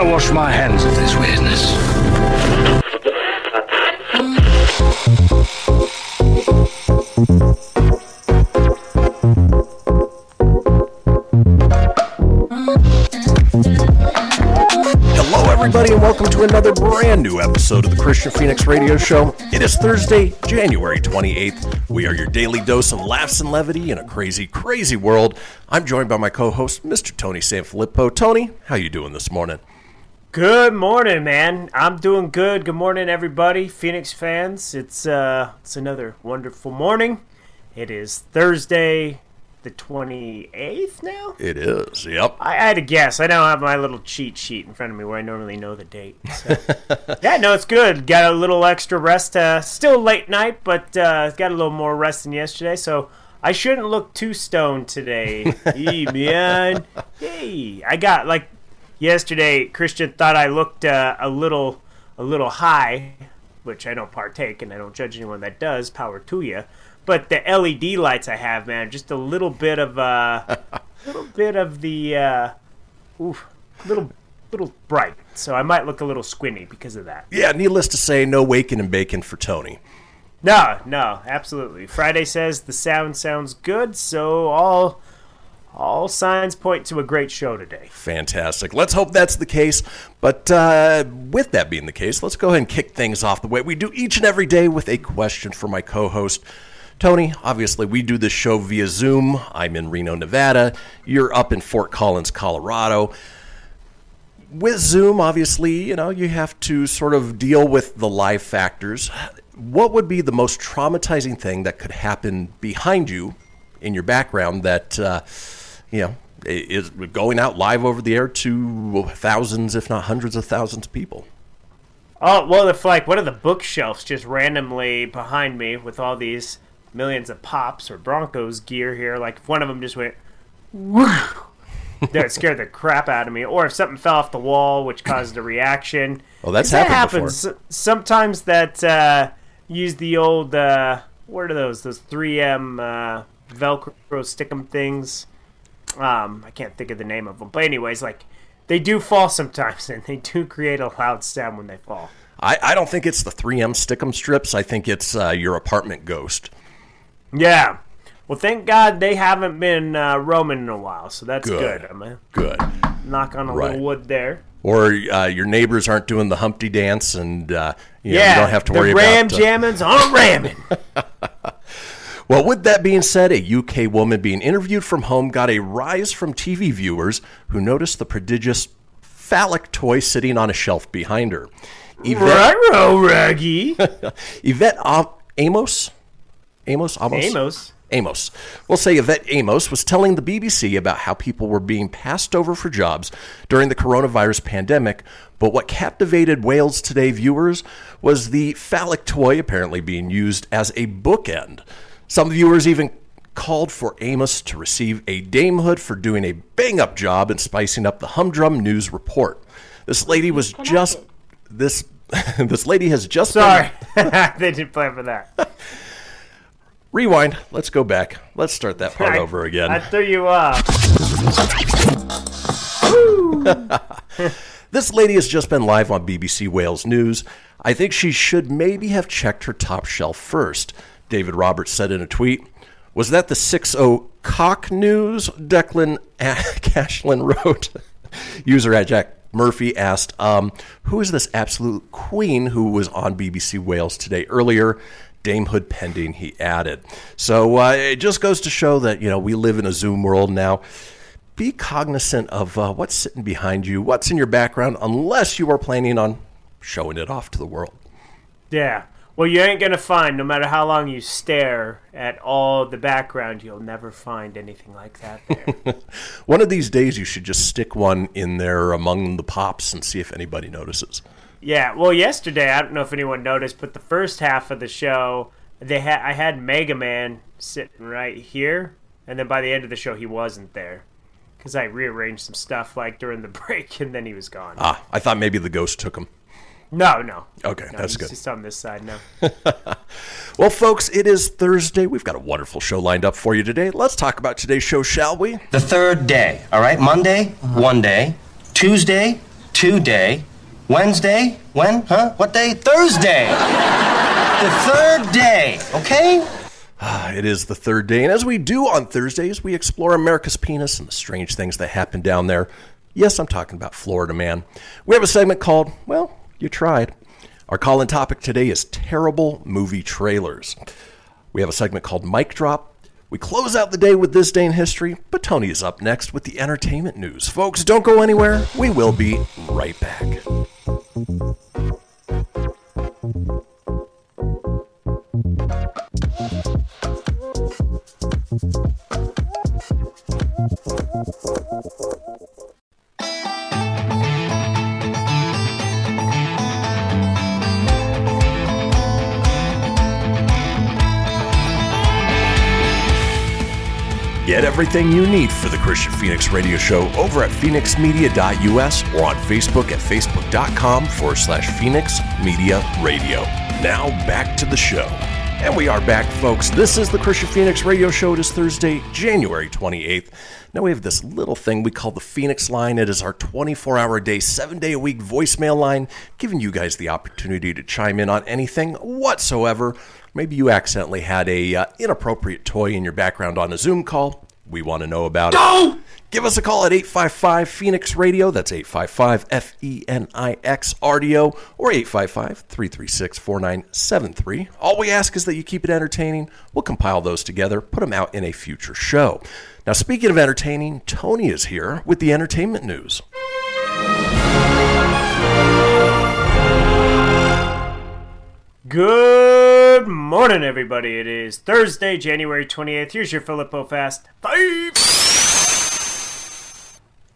I wash my hands of this weirdness. Hello, everybody, and welcome to another brand new episode of the Kristian Fenix Radio Show. It is Thursday, January 28th. We are your daily dose of laughs and levity in a crazy, crazy world. I'm joined by my co-host, Mr. Tony Sanfilippo. Tony, how you doing this morning? Good morning, man. I'm doing good. Good morning, everybody, Fenix fans. It's uh, it's another wonderful morning. It is Thursday, the 28th now. It is. Yep. I had to guess. I don't have my little cheat sheet in front of me where I normally know the date. So. yeah, no, it's good. Got a little extra rest. Uh, still late night, but uh, got a little more rest than yesterday. So I shouldn't look too stoned today. hey, man. Hey, I got like yesterday. Christian thought I looked uh, a little, a little high, which I don't partake, and I don't judge anyone that does. Power to you. But the LED lights I have, man, just a little bit of uh, little bit of the uh, oof, little little bright. So I might look a little squinty because of that. Yeah, needless to say, no waking and bacon for Tony. No, no, absolutely. Friday says the sound sounds good, so all all signs point to a great show today. Fantastic. Let's hope that's the case. But uh, with that being the case, let's go ahead and kick things off the way we do each and every day with a question for my co host. Tony, obviously, we do this show via Zoom. I'm in Reno, Nevada. You're up in Fort Collins, Colorado. With Zoom, obviously, you know, you have to sort of deal with the live factors. What would be the most traumatizing thing that could happen behind you in your background that, uh, you know, is going out live over the air to thousands, if not hundreds of thousands of people? Oh well, if like one of the bookshelves just randomly behind me with all these millions of pops or Broncos gear here, like if one of them just went, that scared the crap out of me. Or if something fell off the wall, which caused a reaction. Well, that's 'Cause that happened happens sometimes. That uh, use the old uh, what are those? Those 3M uh, Velcro stickum things. Um, I can't think of the name of them, but anyways, like they do fall sometimes, and they do create a loud sound when they fall. I, I don't think it's the 3M Stickum strips. I think it's uh, your apartment ghost. Yeah. Well, thank God they haven't been uh, roaming in a while, so that's Good. good. I'm Good. knock on a Right. little wood there. Or uh, your neighbors aren't doing the Humpty dance, and uh, you, know, yeah, you don't have to worry ram about. uh, jammins on ramming. Well, with that being said, a UK woman being interviewed from home got a rise from TV viewers who noticed the prodigious phallic toy sitting on a shelf behind her. Yvette, Ruh-roh, Raggy. Yvette Am- Amos? Amos? Amos? Amos. Amos. We'll say Yvette Amos was telling the BBC about how people were being passed over for jobs during the coronavirus pandemic. But what captivated Wales Today viewers was the phallic toy apparently being used as a bookend. Some viewers even called for Amos to receive a damehood for doing a bang up job in spicing up the humdrum news report. This lady was just this this lady has just been- Sorry, they didn't plan for that. rewind. Let's go back. Let's start that part over again. I threw you off. This lady has just been live on BBC Wales News. I think she should maybe have checked her top shelf first, David Roberts said in a tweet. Was that the 6 0 cock news? Declan Cashlin wrote. User at Jack Murphy asked, um, "Who is this absolute queen who was on BBC Wales today earlier?" Damehood pending, he added. So uh, it just goes to show that you know we live in a Zoom world now. Be cognizant of uh, what's sitting behind you, what's in your background, unless you are planning on showing it off to the world. Yeah. Well, you ain't gonna find, no matter how long you stare at all the background, you'll never find anything like that there. One of these days, you should just stick one in there among the pops and see if anybody notices. yeah. Well, yesterday, I don't know if anyone noticed, but the first half of the show, they had I had Mega Man sitting right here, and then by the end of the show, he wasn't there because I rearranged some stuff like during the break, and then he was gone. Ah, I thought maybe the ghost took him. No, no. Okay, No, that's he's good. Just on this side now. Well, folks, it is Thursday. We've got a wonderful show lined up for you today. Let's talk about today's show, shall we? The third day, all right? Monday, uh-huh. one day. Tuesday, two day. Wednesday, when? Huh? What day? Thursday. the third day, okay? Ah, it is the third day, and as we do on Thursdays, we explore America's penis and the strange things that happen down there. Yes, I'm talking about Florida Man. We have a segment called, Well, You Tried. Our call in topic today is terrible movie trailers. We have a segment called Mic Drop. We close out the day with This Day in History, but Tony is up next with the entertainment news. Folks, don't go anywhere. We will be right back. Get everything you need for the Kristian Fenix Radio Show over at fenixmedia.us or on Facebook at facebook.com forward slash Fenix Media Radio. Now back to the show. And we are back, folks. This is the Kristian Fenix Radio Show. It is Thursday, January 28th. Now we have this little thing we call the Fenix Line. It is our 24 hour a day, seven day a week voicemail line, giving you guys the opportunity to chime in on anything whatsoever. Maybe you accidentally had a uh, inappropriate toy in your background on a Zoom call. We want to know about it. Give us a call at 855 Fenix Radio. That's 855 F E N I X RDO or 855 336 4973. All we ask is that you keep it entertaining. We'll compile those together, put them out in a future show. Now, speaking of entertaining, Tony is here with the entertainment news. Good morning, everybody. It is Thursday, January 28th. Here's your Filippo Fast Five.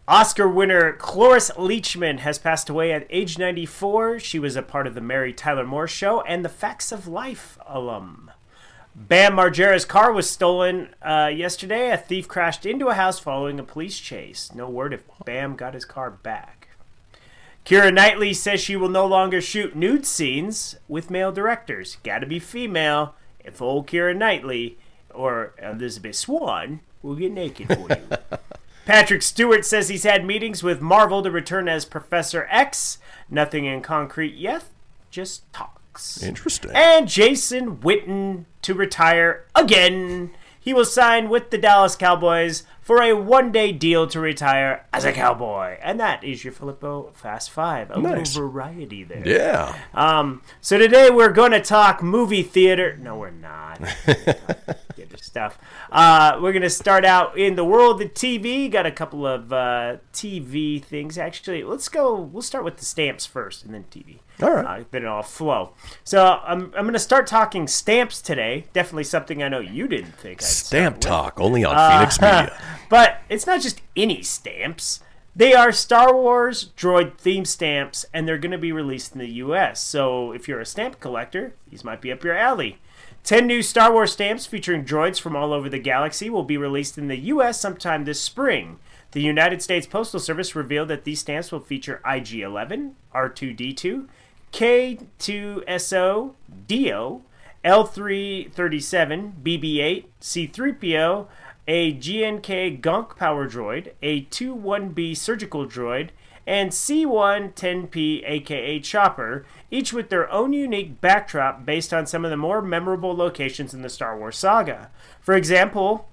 Oscar winner Cloris Leachman has passed away at age 94. She was a part of the Mary Tyler Moore Show and the Facts of Life alum. Bam Margera's car was stolen uh, yesterday. A thief crashed into a house following a police chase. No word if Bam got his car back. Keira Knightley says she will no longer shoot nude scenes with male directors. Gotta be female if old Keira Knightley or Elizabeth Swann will get naked for you. Patrick Stewart says he's had meetings with Marvel to return as Professor X. Nothing in concrete yet, just talks. Interesting. And Jason Witten to retire again. He will sign with the Dallas Cowboys for a one day deal to retire as a Cowboy. And that is your Filippo Fast Five. A Nice. little variety there. Yeah. Um, so today we're going to talk movie theater. No, we're not. Theater stuff. Uh, we're going to start out in the world of TV. Got a couple of uh, TV things. Actually, let's go. We'll start with the stamps first, and then TV. All right. Uh, then it'll flow. So I'm I'm going to start talking stamps today. Definitely something I know you didn't think. I'd Stamp with. talk only on Fenix Media. But it's not just any stamps. They are Star Wars droid theme stamps, and they're going to be released in the U.S. So if you're a stamp collector, these might be up your alley. Ten new Star Wars stamps featuring droids from all over the galaxy will be released in the U.S. sometime this spring. The United States Postal Service revealed that these stamps will feature IG 11, R2D2, K2SO, DO, L337, BB8, C3PO, a GNK Gonk power droid, a 2-1B surgical droid, and C110P aka Chopper, each with their own unique backdrop based on some of the more memorable locations in the Star Wars saga. For example,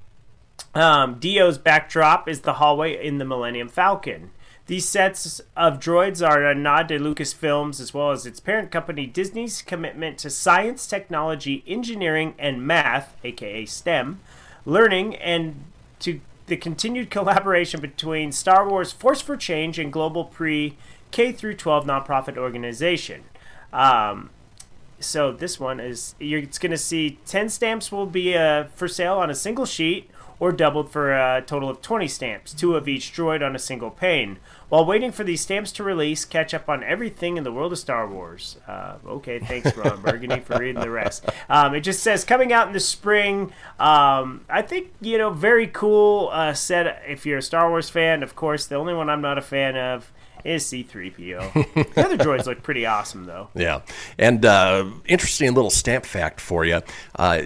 um, Dio's backdrop is the hallway in the Millennium Falcon. These sets of droids are a nod to Lucasfilms as well as its parent company Disney's commitment to science, technology, engineering, and math, aka STEM, learning, and to the continued collaboration between Star Wars Force for Change and Global Pre K through 12 nonprofit organization. Um, so this one is you're it's going to see 10 stamps will be uh, for sale on a single sheet or doubled for a total of 20 stamps, two of each droid on a single pane. While waiting for these stamps to release, catch up on everything in the world of Star Wars. Uh, okay, thanks, Ron Burgundy, for reading the rest. Um, it just says coming out in the spring. Um, I think, you know, very cool uh, set. If you're a Star Wars fan, of course, the only one I'm not a fan of is C3PO. the other droids look pretty awesome, though. Yeah. And uh, interesting little stamp fact for you. Uh,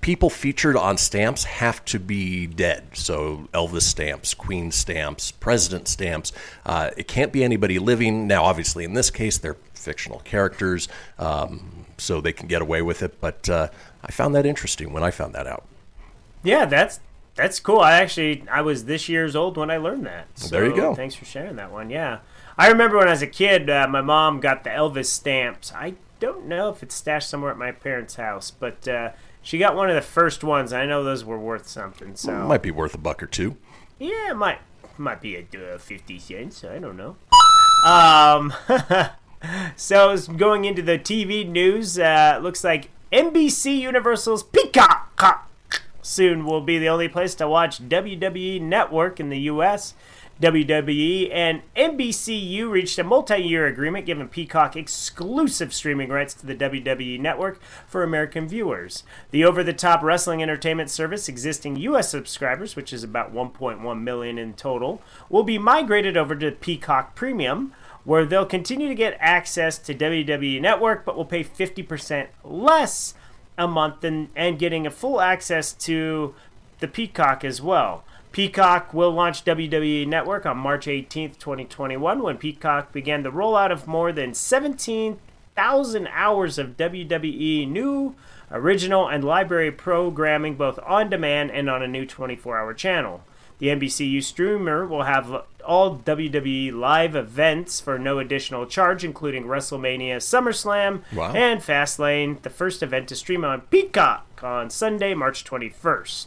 people featured on stamps have to be dead. So Elvis stamps, Queen stamps, President stamps. Uh, it can't be anybody living. Now, obviously, in this case, they're fictional characters, um, so they can get away with it. But uh, I found that interesting when I found that out. Yeah, that's that's cool. I actually I was this year's old when I learned that. So there you go. Thanks for sharing that one. Yeah, I remember when I was a kid, uh, my mom got the Elvis stamps. I don't know if it's stashed somewhere at my parents' house, but uh, she got one of the first ones. I know those were worth something. So Might be worth a buck or two. yeah, it might might be a uh, fifty cents. I don't know. Um, so going into the TV news. Uh, looks like NBC Universal's Peacock soon will be the only place to watch WWE Network in the U.S. WWE and NBCU reached a multi-year agreement giving Peacock exclusive streaming rights to the WWE Network for American viewers. The over-the-top wrestling entertainment service existing U.S. subscribers, which is about 1.1 million in total, will be migrated over to Peacock Premium, where they'll continue to get access to WWE Network, but will pay 50% less a month and, and getting a full access to the Peacock as well. Peacock will launch WWE Network on March 18th, 2021, when Peacock began the rollout of more than 17,000 hours of WWE new, original, and library programming both on demand and on a new 24 hour channel. The NBCU streamer will have all WWE live events for no additional charge, including WrestleMania, SummerSlam, Wow. and Fastlane, the first event to stream on Peacock on Sunday, March 21st.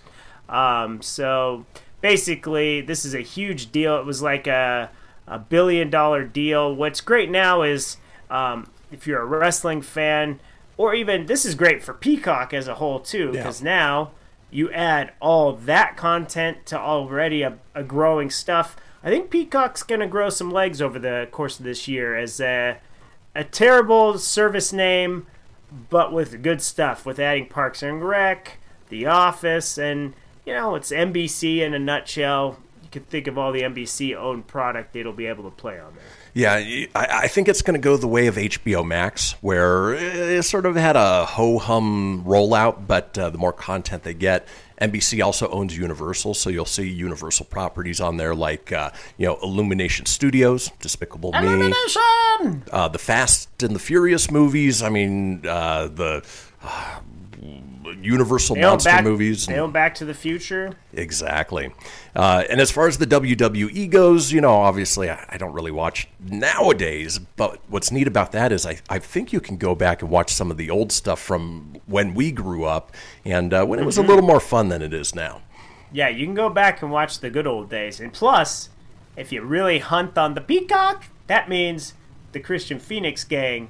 Um, so basically, this is a huge deal. It was like a, a billion dollar deal. What's great now is um, if you're a wrestling fan, or even this is great for Peacock as a whole, too, because now you add all that content to already a, a growing stuff. I think Peacock's going to grow some legs over the course of this year as a, a terrible service name, but with good stuff, with adding Parks and Rec, The Office, and, you know, it's NBC in a nutshell. You could think of all the NBC owned product it'll be able to play on there. Yeah, I, I think it's going to go the way of HBO Max, where it sort of had a ho hum rollout, but uh, the more content they get. NBC also owns Universal, so you'll see Universal properties on there like, uh, you know, Illumination Studios, Despicable Me, uh, the Fast and the Furious movies. I mean, uh, the uh, Universal They monster back, movies. They own Back to the Future. Exactly. Uh, and as far as the WWE goes, you know, obviously I, I don't really watch nowadays, but what's neat about that is I, I think you can go back and watch some of the old stuff from when we grew up and uh, when it was a little more fun than it is now. Yeah, you can go back and watch the good old days. And plus, if you really hunt on the Peacock, that means the Kristian Fenix gang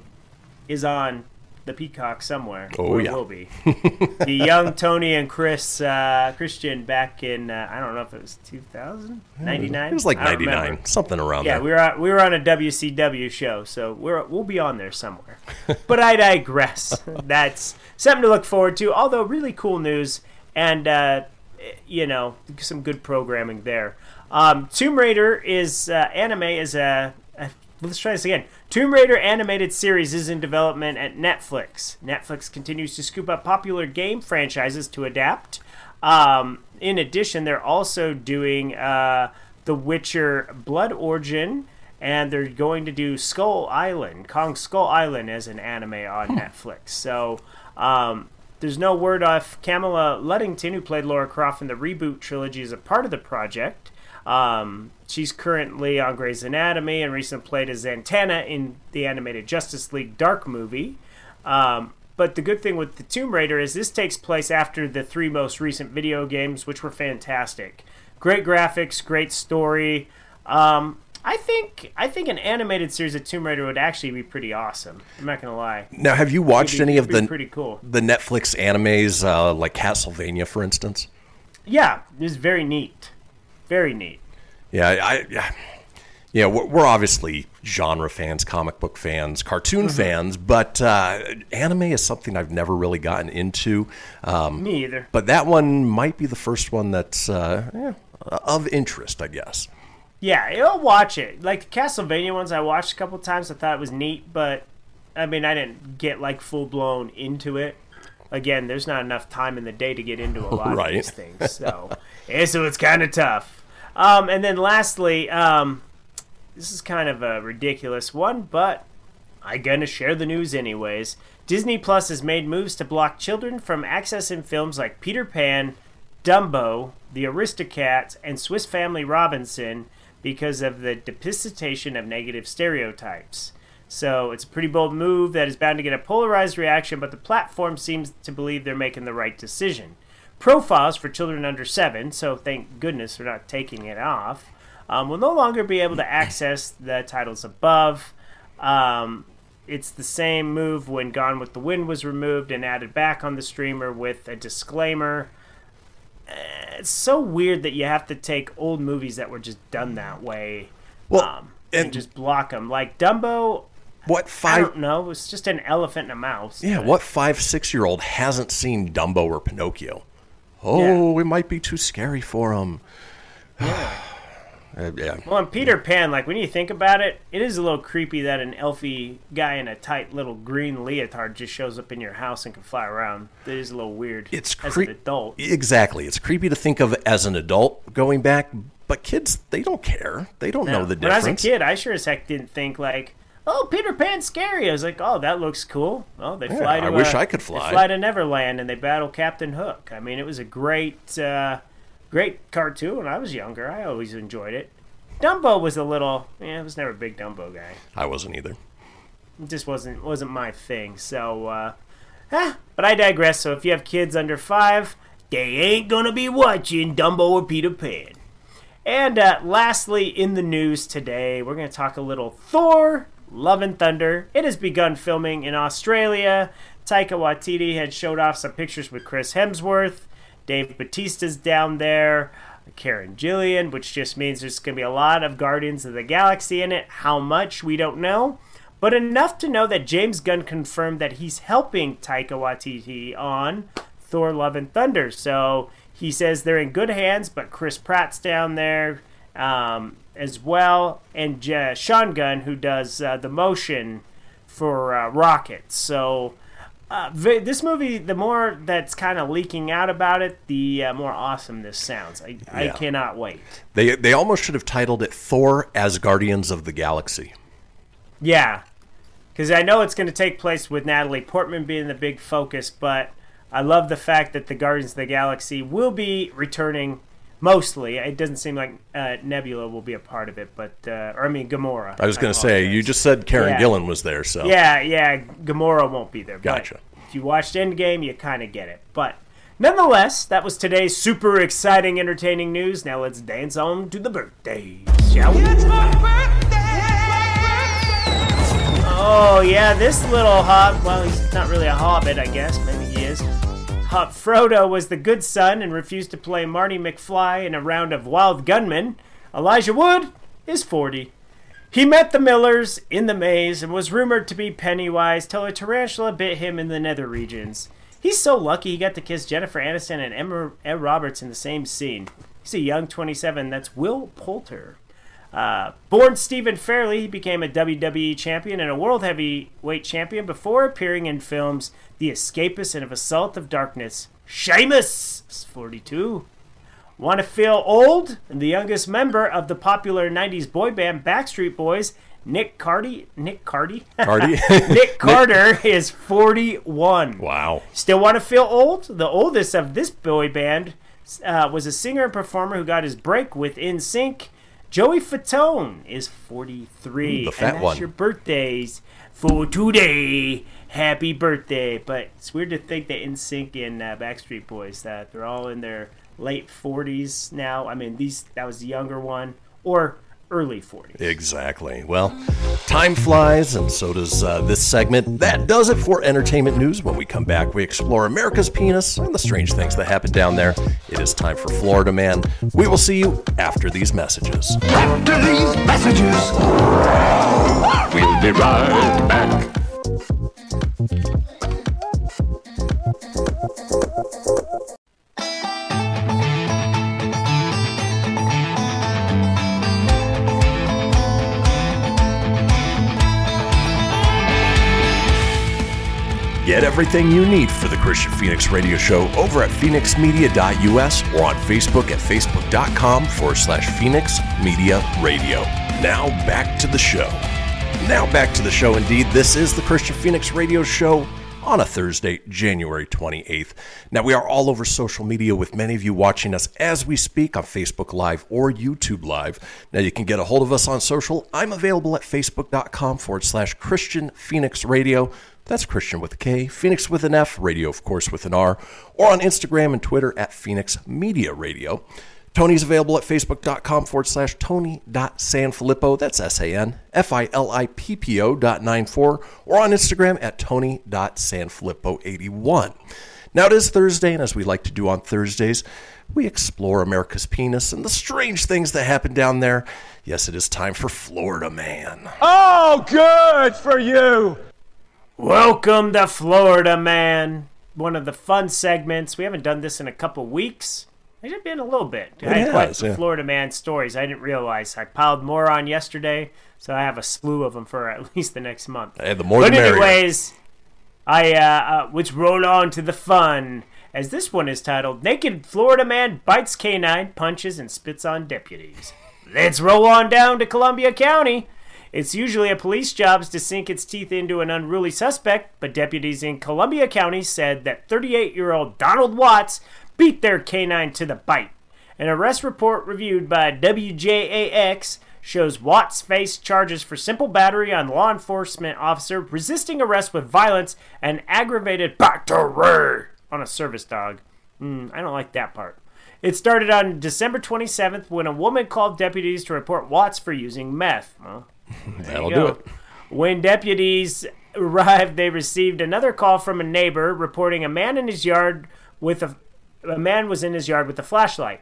is on the Peacock somewhere. Oh, yeah. will be. the young Tony and Chris uh, Kristian back in uh, I don't know if it was 2000, 99. It was like 99, something around that. Yeah, there. we were on, we were on a WCW show, so we're we'll be on there somewhere. but I digress. That's something to look forward to. Although really cool news and uh, you know some good programming there. Um, Tomb Raider is uh, anime is a let's try this again. Tomb Raider animated series is in development at Netflix. Netflix continues to scoop up popular game franchises to adapt. Um, in addition, they're also doing uh, The Witcher Blood Origin, and they're going to do Skull Island, Kong Skull Island, as an anime on Netflix. So um, there's no word off Camilla Luddington, who played Laura Croft in the reboot trilogy, is a part of the project. Um, she's currently on Grey's Anatomy and recently played as Zatanna in the animated Justice League Dark movie. Um, but the good thing with the Tomb Raider is this takes place after the three most recent video games, which were fantastic. Great graphics, great story. Um, I think I think an animated series of Tomb Raider would actually be pretty awesome. I'm not gonna lie. Now, have you watched be- any of the pretty cool. the Netflix animes uh, like Castlevania, for instance? Yeah, it's very neat. Very neat. Yeah, I, yeah, yeah. We're, obviously genre fans, comic book fans, cartoon Mm-hmm. fans, but uh, anime is something I've never really gotten into. Um, Me either. but that one might be the first one that's uh, yeah, of interest, I guess. Yeah, I'll watch it. Like the Castlevania ones, I watched a couple times. I thought it was neat, but I mean, I didn't get like full blown into it. Again, there's not enough time in the day to get into a lot Right. of these things, so yeah, so it's kind of tough. Um, and then lastly, um, this is kind of a ridiculous one, but I'm gonna share the news anyways. Disney Plus has made moves to block children from accessing films like Peter Pan, Dumbo, The Aristocats, and Swiss Family Robinson because of the depiction of negative stereotypes. So it's a pretty bold move that is bound to get a polarized reaction, but the platform seems to believe they're making the right decision. Profiles for children under seven, so thank goodness they're not taking it off, um, will no longer be able to access the titles above. Um, it's the same move when Gone with the Wind was removed and added back on the streamer with a disclaimer. Eh, It's so weird that you have to take old movies that were just done that way Well, um, and, and- just block them. Like Dumbo, What five? I don't know, it was just an elephant and a mouse. Yeah, but- what five, six year old hasn't seen Dumbo or Pinocchio? Oh, it might be too scary for them. Uh, yeah. Well, and Peter Pan, like when you think about it, it is a little creepy that an elfy guy in a tight little green leotard just shows up in your house and can fly around. It is a little weird. It's as an adult. Exactly. It's creepy to think of as an adult going back, but kids, they don't care. They don't know the when I was difference. a kid, I sure as heck didn't think like, "Oh, Peter Pan's scary." I was like, "Oh, that looks cool." Oh, they Yeah, fly to. I wish uh, I could they fly. fly to Neverland and they battle Captain Hook. I mean, it was a great, uh, great cartoon. When I was younger, I always enjoyed it. Dumbo was a little. Yeah, I was never a big Dumbo guy. I wasn't either. It just wasn't wasn't my thing. So, uh, eh, but I digress. So if you have kids under five, they ain't gonna be watching Dumbo or Peter Pan. And uh, lastly, in the news today, we're gonna talk a little Thor: Love and Thunder. It has begun filming in Australia. Taika Waititi had showed off some pictures with Chris Hemsworth. Dave Batista's down there. Karen Gillan, which just means there's going to be a lot of Guardians of the Galaxy in it. How much, we don't know. But enough to know that James Gunn confirmed that he's helping Taika Waititi on Thor Love and Thunder. So he says they're in good hands, but Chris Pratt's down there um, as well. And J- Sean Gunn, who does uh, the motion for uh, Rocket. So uh, this movie, the more that's kind of leaking out about it, the uh, more awesome this sounds. I, I cannot wait. They they almost should have titled it Thor as Guardians of the Galaxy. Yeah, because I know it's going to take place with Natalie Portman being the big focus, but I love the fact that the Guardians of the Galaxy will be returning. Mostly, it doesn't seem like uh, Nebula will be a part of it, but uh, or I mean Gamora. I was going to say, you just said Karen Yeah. Gillan was there, so Yeah, yeah, Gamora won't be there. but Gotcha. if you watched Endgame, you kind of get it. But nonetheless, that was today's super exciting, entertaining news. Now let's dance on to the birthdays, shall we? Oh yeah, this little hob. Well, he's not really a hobbit, I guess. Maybe he Frodo was the good son and refused to play Marty McFly in a round of Wild Gunmen. Elijah Wood is 40. He met the Millers in the maze and was rumored to be Pennywise till a tarantula bit him in the nether regions. He's so lucky he got to kiss Jennifer Aniston and Emma, Emma Roberts in the same scene. He's a young 27. That's Will Poulter. Uh, born Stephen Farrelly, he became a WWE champion and a world heavyweight champion before appearing in films The Escapist and of Assault of Darkness. Sheamus 42. Want to feel old? The youngest member of the popular 90s boy band Backstreet Boys, Nick Cardy. Nick Cardy? Cardi. Nick Carter is 41. wow. Still want to feel old? The oldest of this boy band uh, was a singer and performer who got his break with NSYNC. Joey Fatone is 43. Ooh, the fat and that's one. your birthdays for today. Happy birthday. But it's weird to think that NSYNC and uh, Backstreet Boys, that they're all in their late 40s now. I mean, these that was the younger one. Or early 40s. Exactly. Well, time flies, and so does uh, this segment. That does it for entertainment news. When we come back, we explore America's penis and the strange things that happen down there. It is time for Florida Man. We will see you after these messages. After these messages, We'll be right back. Get everything you need for the Kristian Fenix Radio Show over at fenixmedia.us or on Facebook at facebook.com forward slash Fenix Media Radio. Now back to the show. Now back to the show indeed. This is the Kristian Fenix Radio Show on a Thursday, January 28th. Now, we are all over social media with many of you watching us as we speak on Facebook Live or YouTube Live. Now, you can get a hold of us on social. I'm available at facebook.com forward slash Kristian Fenix Radio. That's Kristian with a K, Fenix with an F, radio, of course, with an R, or on Instagram and Twitter at Fenix Media Radio. Tony's available at facebook.com forward slash Tony.Sanfilippo. That's S A N F I L I P P O dot 94 or on Instagram at Tony.Sanfilippo81. Now it is Thursday, and as we like to do on Thursdays, we explore America's penis and the strange things that happen down there. Yes, it is time for Florida Man. Oh, good for you. Welcome to Florida Man. One of the fun segments. We haven't done this in a couple weeks. It's been a little bit. I had quite the yeah. Florida Man stories. I didn't realize. I piled more on yesterday, so I have a slew of them for at least the next month. Hey, the more but anyways, I uh, uh, let's roll on to the fun. As this one is titled "Naked Florida Man Bites Canine, Punches and Spits on Deputies." Let's roll on down to Columbia County. It's usually a police job to sink its teeth into an unruly suspect, but deputies in Columbia County said that 38-year-old Donald Watts beat their canine to the bite. An arrest report reviewed by WJAX shows Watts faced charges for simple battery on law enforcement officer, resisting arrest with violence, and aggravated battery on a service dog. Hmm, I don't like that part. It started on December 27th when a woman called deputies to report Watts for using meth. Well, That'll do it. When deputies arrived, they received another call from a neighbor reporting a man in his yard with a a man was in his yard with a flashlight.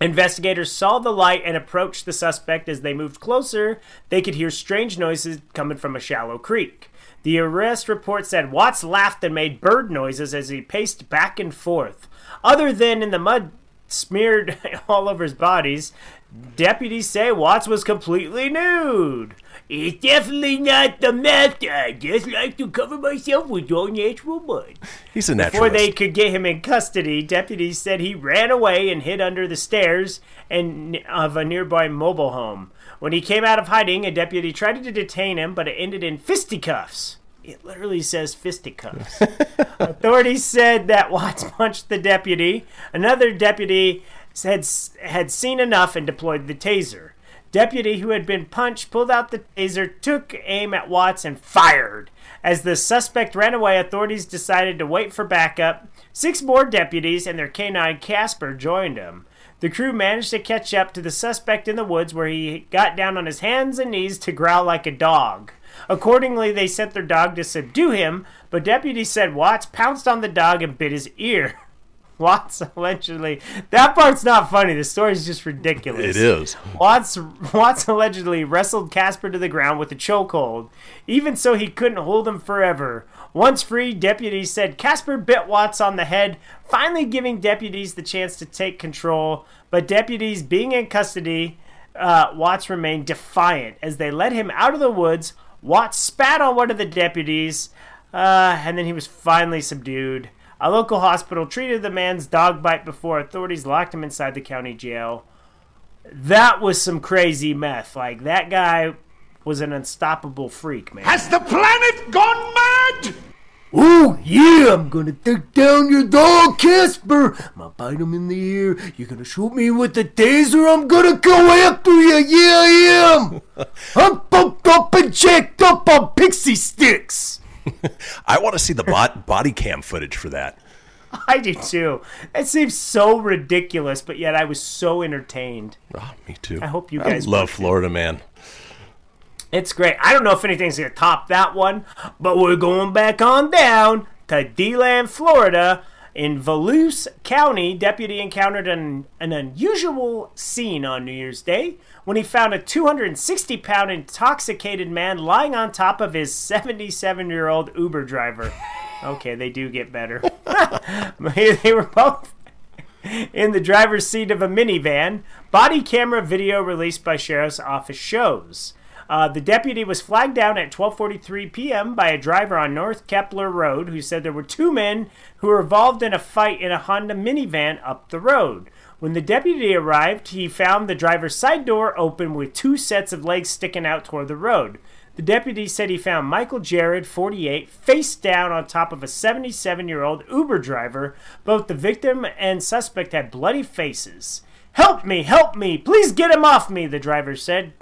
Investigators saw the light and approached the suspect. As they moved closer, they could hear strange noises coming from a shallow creek. The arrest report said Watts laughed and made bird noises as he paced back and forth. Other than in the mud smeared all over his bodies, deputies say Watts was completely nude. It's definitely not the meth. I just like to cover myself with all natural mud. He's a Before they could get him in custody, deputies said he ran away and hid under the stairs and of a nearby mobile home. When he came out of hiding, a deputy tried to detain him, but it ended in fisticuffs. It literally says fisticuffs. Authorities said that Watts punched the deputy. Another deputy had had seen enough and deployed the taser. Deputy who had been punched pulled out the taser, took aim at Watts, and fired. As the suspect ran away, authorities decided to wait for backup. Six more deputies and their canine Casper joined him. The crew managed to catch up to the suspect in the woods where he got down on his hands and knees to growl like a dog. Accordingly, they sent their dog to subdue him, but deputies said Watts pounced on the dog and bit his ear. Watts allegedly. That part's not funny. The story's just ridiculous. It is. Watts, Watts allegedly wrestled Casper to the ground with a chokehold. Even so, he couldn't hold him forever. Once free, deputies said Casper bit Watts on the head, finally giving deputies the chance to take control. But deputies being in custody, uh, Watts remained defiant. As they led him out of the woods, Watts spat on one of the deputies, uh, and then he was finally subdued. A local hospital treated the man's dog bite before authorities locked him inside the county jail. That was some crazy meth. Like, that guy was an unstoppable freak, man. Has the planet gone mad? Oh, yeah, I'm gonna take down your dog, Casper. I'm gonna bite him in the ear. You're gonna shoot me with the taser. I'm gonna go after you. Yeah, I am. I'm pumped up and jacked up on pixie sticks. I want to see the bot, body cam footage for that. I do too. It seems so ridiculous, but yet I was so entertained. Oh, me too. I hope you I guys love were too. Florida, man. It's great. I don't know if anything's to top that one, but we're going back on down to DeLand, Florida. In Volusia County, deputy encountered an, an unusual scene on New Year's Day when he found a 260 pound intoxicated man lying on top of his 77 year old Uber driver. Okay, they do get better. they were both in the driver's seat of a minivan. Body camera video released by sheriff's office shows. Uh, the deputy was flagged down at 12:43 p.m. by a driver on North Kepler Road who said there were two men who were involved in a fight in a Honda minivan up the road. When the deputy arrived, he found the driver's side door open with two sets of legs sticking out toward the road. The deputy said he found Michael Garrett, 48, face down on top of a 77 year old Uber driver. Both the victim and suspect had bloody faces. Help me, help me, please get him off me, the driver said,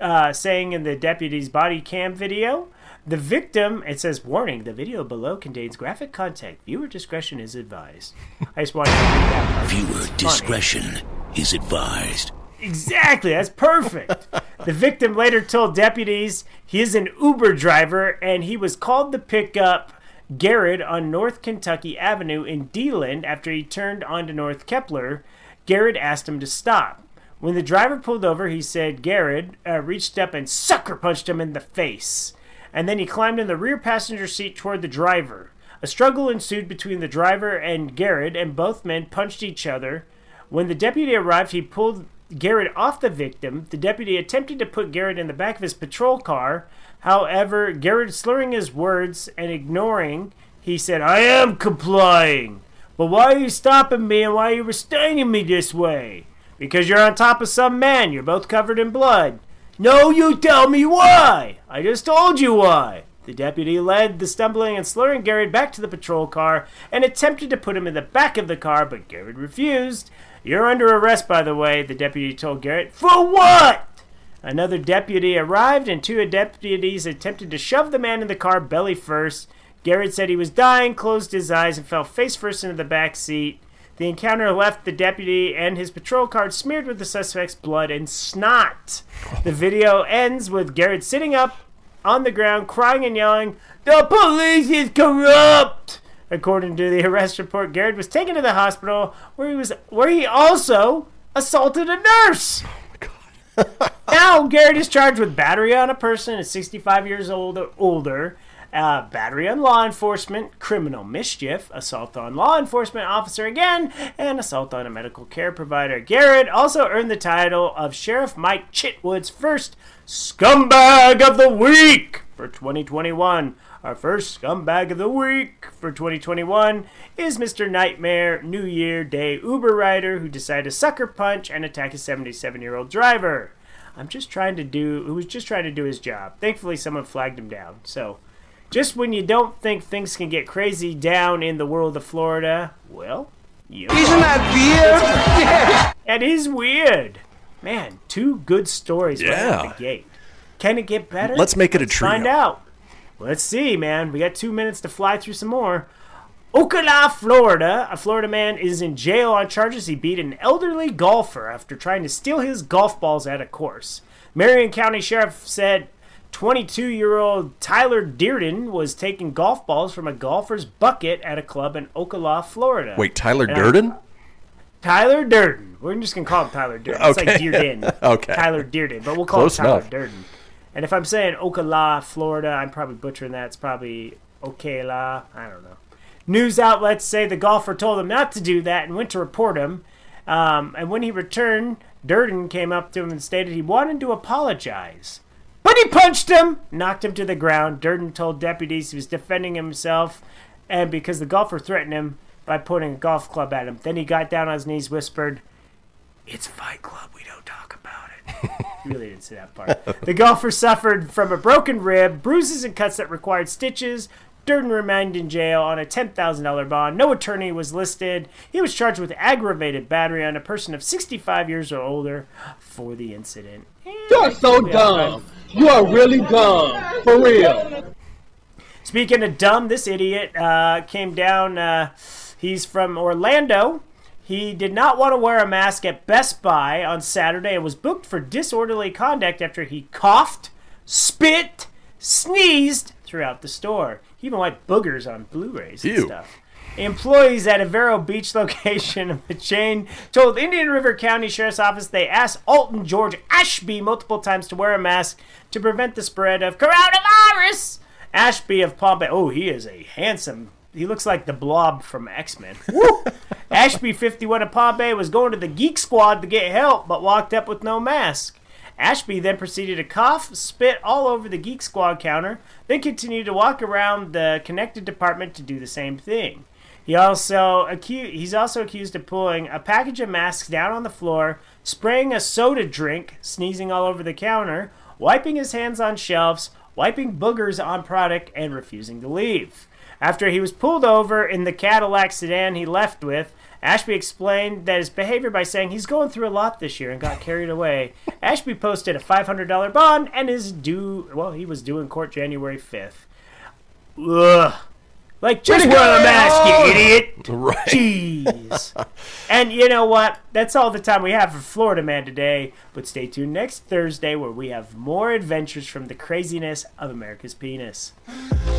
uh, saying in the deputy's body cam video. The victim, it says, warning, the video below contains graphic content. Viewer discretion is advised. I just wanted to read that part. Viewer It's funny. discretion is advised. Exactly, that's perfect. the victim later told deputies he is an Uber driver and he was called to pick up Garrett on North Kentucky Avenue in Deland after he turned onto North Kepler. Garrett asked him to stop. When the driver pulled over, he said Garrett uh, reached up and sucker punched him in the face. And then he climbed in the rear passenger seat toward the driver. A struggle ensued between the driver and Garrett, and both men punched each other. When the deputy arrived, he pulled Garrett off the victim. The deputy attempted to put Garrett in the back of his patrol car. However, Garrett slurring his words and ignoring, he said, I am complying. But why are you stopping me and why are you restraining me this way? Because you're on top of some man. You're both covered in blood. No, you tell me why. I just told you why. The deputy led the stumbling and slurring Garrett back to the patrol car and attempted to put him in the back of the car, but Garrett refused. You're under arrest, by the way, the deputy told Garrett. For what? Another deputy arrived, and two deputies attempted to shove the man in the car belly first. Garrett said he was dying, closed his eyes, and fell face first into the back seat. The encounter left the deputy and his patrol car smeared with the suspect's blood and snot. The video ends with Garrett sitting up on the ground, crying and yelling, The police is corrupt! According to the arrest report, Garrett was taken to the hospital where he was where he also assaulted a nurse. Oh now Garrett is charged with battery on a person at 65 years old or older, uh, battery on law enforcement, criminal mischief, assault on law enforcement officer again, and assault on a medical care provider. Garrett also earned the title of Sheriff Mike Chitwood's first scumbag of the week for 2021. Our first scumbag of the week for 2021 is Mr. Nightmare New Year Day Uber rider who decided to sucker punch and attack a 77 year old driver. I'm just trying to do, who was just trying to do his job. Thankfully, someone flagged him down. So, just when you don't think things can get crazy down in the world of Florida, well, you Isn't that weird? That is weird. Man, two good stories right out the gate. Can it get better? Let's make it a trio. Find out. Let's see, man. We got two minutes to fly through some more. Ocala, Florida. A Florida man is in jail on charges he beat an elderly golfer after trying to steal his golf balls at a course. Marion County Sheriff said 22 year old Tyler Dearden was taking golf balls from a golfer's bucket at a club in Ocala, Florida. Wait, Tyler And I- Durden? Tyler Durden. We're just gonna call him Tyler Durden. It's like Okay. Dearden. Okay. Tyler Dearden, but we'll call Close him Tyler enough. Durden. And if I'm saying Ocala, Florida, I'm probably butchering that. It's probably Ocala. I don't know. News outlets say the golfer told him not to do that and went to report him. Um, and when he returned, Durden came up to him and stated he wanted to apologize. But he punched him, knocked him to the ground. Durden told deputies he was defending himself, and because the golfer threatened him by putting a golf club at him. Then he got down on his knees, whispered, It's Fight Club, we don't talk about it. he really didn't say that part. The golfer suffered from a broken rib, bruises and cuts that required stitches. Durden remained in jail on a $10,000 bond. No attorney was listed. He was charged with aggravated battery on a person of 65 years or older for the incident. You're so dumb. You are really dumb. For real. Speaking of dumb, this idiot uh, came down. Uh, he's from Orlando. He did not want to wear a mask at Best Buy on Saturday and was booked for disorderly conduct after he coughed, spit, sneezed throughout the store. He even wiped boogers on Blu-rays and Ew. stuff. Employees at a Vero Beach location of the chain told Indian River County Sheriff's Office they asked Alton George Ashby multiple times to wear a mask to prevent the spread of coronavirus. Ashby of Palm Bay. Oh, he is a handsome. He looks like the blob from X Men. Ashby, 51 of Palm Bay, was going to the Geek Squad to get help, but walked up with no mask. Ashby then proceeded to cough, spit all over the Geek Squad counter, then continued to walk around the connected department to do the same thing. He also acu- he's also accused of pulling a package of masks down on the floor, spraying a soda drink, sneezing all over the counter, wiping his hands on shelves, wiping boogers on product, and refusing to leave. After he was pulled over in the Cadillac sedan he left with, Ashby explained that his behavior by saying he's going through a lot this year and got carried away. Ashby posted a $500 bond and is due, well, he was due in court January 5th. Ugh. Like, just wear a mask, you idiot! Right. Jeez. and you know what? That's all the time we have for Florida Man today. But stay tuned next Thursday where we have more adventures from the craziness of America's penis.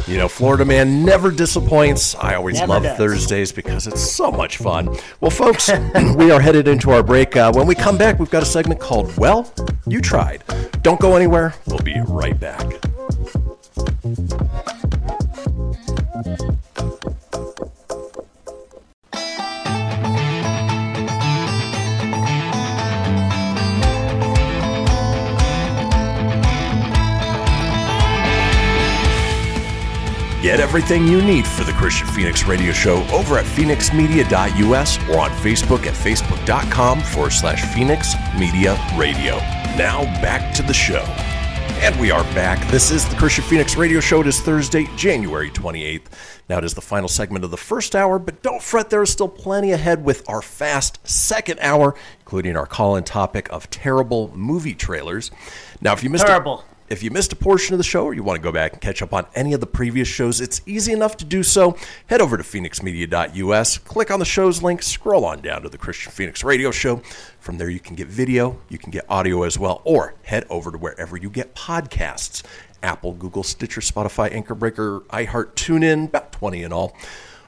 You know, Florida Man never disappoints. I always Never love does. Thursdays because it's so much fun. Well, folks, we are headed into our break. Uh, when we come back, we've got a segment called Well, You Tried. Don't go anywhere. We'll be right back. Get everything you need for the Kristian Fenix Radio Show over at fenixmedia.us or on Facebook at facebook.com forward slash Fenix Media Radio. Now back to the show. And we are back. This is the Kristian Fenix Radio Show. It is Thursday, January 28th. Now it is the final segment of the first hour, but don't fret, there is still plenty ahead with our fast second hour, including our call in topic of terrible movie trailers. Now, if you missed Terrible. If you missed a portion of the show or you want to go back and catch up on any of the previous shows, it's easy enough to do so. Head over to fenixmedia.us, click on the show's link, scroll on down to the Kristian Fenix Radio Show. From there, you can get video, you can get audio as well, or head over to wherever you get podcasts Apple, Google, Stitcher, Spotify, Anchor Breaker, iHeart, TuneIn, about 20 in all.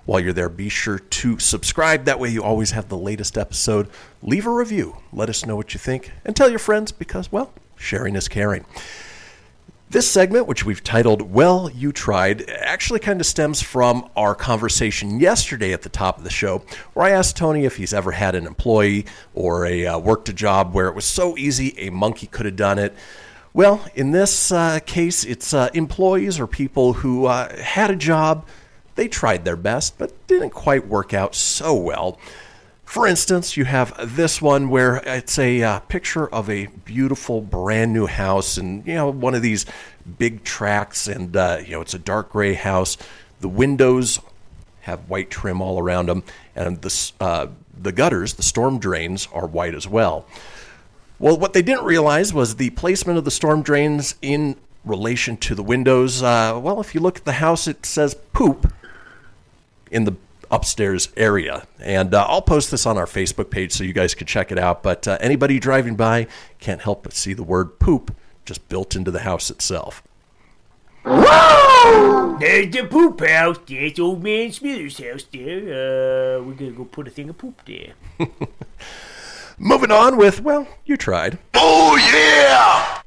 While you're there, be sure to subscribe. That way, you always have the latest episode. Leave a review. Let us know what you think. And tell your friends because, well, sharing is caring. This segment, which we've titled Well, You Tried, actually kind of stems from our conversation yesterday at the top of the show, where I asked Tony if he's ever had an employee or a uh, worked a job where it was so easy a monkey could have done it. Well, in this uh, case, it's uh, employees or people who uh, had a job, they tried their best, but didn't quite work out so well. For instance, you have this one where it's a uh, picture of a beautiful brand new house, and you know one of these big tracks, and uh, you know it's a dark gray house. The windows have white trim all around them, and the uh, the gutters, the storm drains, are white as well. Well, what they didn't realize was the placement of the storm drains in relation to the windows. Uh, well, if you look at the house, it says poop in the upstairs area. And uh, I'll post this on our Facebook page so you guys can check it out. But uh, anybody driving by can't help but see the word poop just built into the house itself. Whoa! There's the poop house. There's old man Smithers' house there. Uh, we're gonna go put a thing of poop there. Moving on with, well, you tried. Oh, yeah!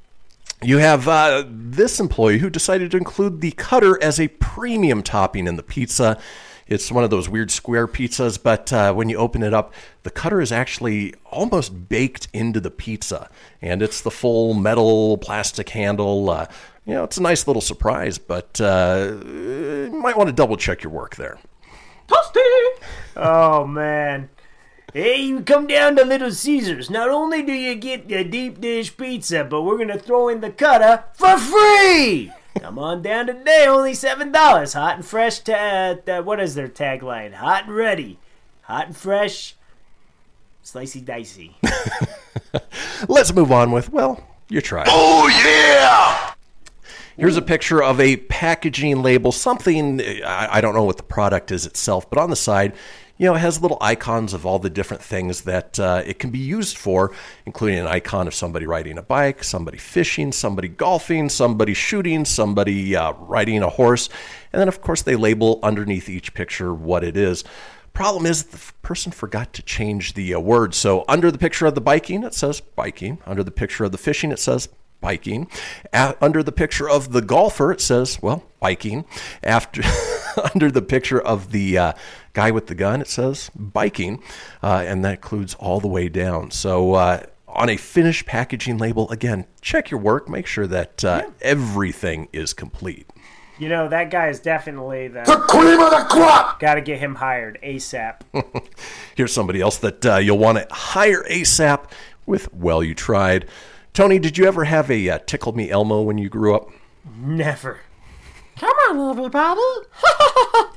You have uh, this employee who decided to include the cutter as a premium topping in the pizza. It's one of those weird square pizzas, but uh, when you open it up, the cutter is actually almost baked into the pizza. And it's the full metal plastic handle. Uh, you know, it's a nice little surprise, but uh, you might want to double check your work there. Tasty. Oh man. Hey, you come down to Little Caesars. Not only do you get the deep dish pizza, but we're gonna throw in the cutter for free. Come on down today, only seven dollars. Hot and fresh. Ta- uh, what is their tagline? Hot and ready, hot and fresh, slicey dicey. Let's move on with, well, you tried. Oh, yeah! Here's a picture of a packaging label, something, I, don't know what the product is itself, but on the side, you know, it has little icons of all the different things that uh, it can be used for, including an icon of somebody riding a bike, somebody fishing, somebody golfing, somebody shooting, somebody uh, riding a horse. And then, of course, they label underneath each picture what it is. Problem is, the person forgot to change the uh, word. So, under the picture of the biking, it says biking. Under the picture of the fishing, it says biking. A- under the picture of the golfer, it says, well, biking. After under the picture of the uh, guy with the gun, it says biking, uh, and that includes all the way down. So. Uh, on a finished packaging label, again, check your work. Make sure that uh, everything is complete. You know that guy is definitely the, The cream of the crop! Got to get him hired asap. Here's somebody else that uh, you'll want to hire ASAP with Well You Tried. Tony, did you ever have a uh, Tickle Me Elmo when you grew up? Never. Come on, everybody.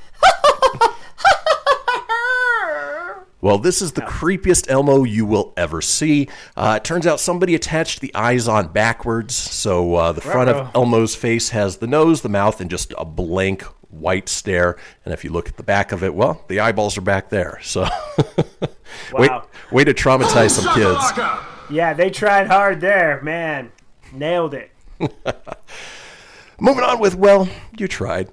Well, this is the creepiest Elmo you will ever see. Uh, it turns out somebody attached the eyes on backwards, so uh, the front of Uh-oh. Elmo's face has the nose, the mouth, and just a blank white stare. And if you look at the back of it, well, the eyeballs are back there. So, wait, Wow. way to traumatize some kids. Yeah, they tried hard there, man. Nailed it. Moving on with, well, you tried.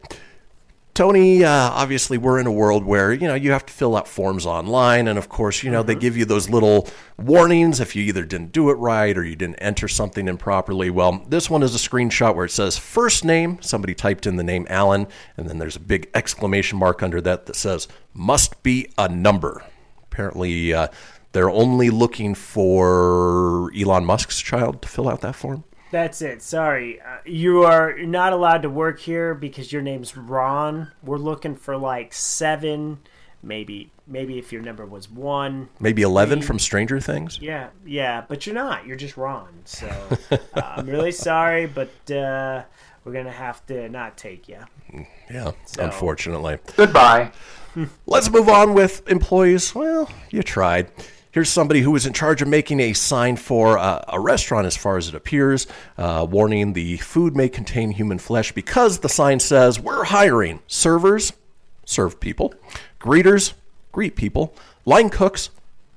Tony, uh, obviously, we're in a world where, you know, you have to fill out forms online. And of course, you know, they give you those little warnings if you either didn't do it right or you didn't enter something improperly. Well, this one is a screenshot where it says first name. Somebody typed in the name Alan. And then there's a big exclamation mark under that that says must be a number. Apparently, uh, they're only looking for Elon Musk's child to fill out that form. That's it. Sorry. Uh, you are not allowed to work here because your name's Ron. We're looking for like seven, maybe maybe if your number was 1. Maybe 11 from Stranger Things? Yeah, yeah, but you're not. You're just Ron. So uh, I'm really sorry, but uh, we're going to have to not take you. Yeah, unfortunately. Goodbye. Let's move on with employees. Well, you tried. Here's somebody who was in charge of making a sign for uh, a restaurant, as far as it appears, uh, warning the food may contain human flesh because the sign says we're hiring servers, serve people, greeters, greet people, line cooks,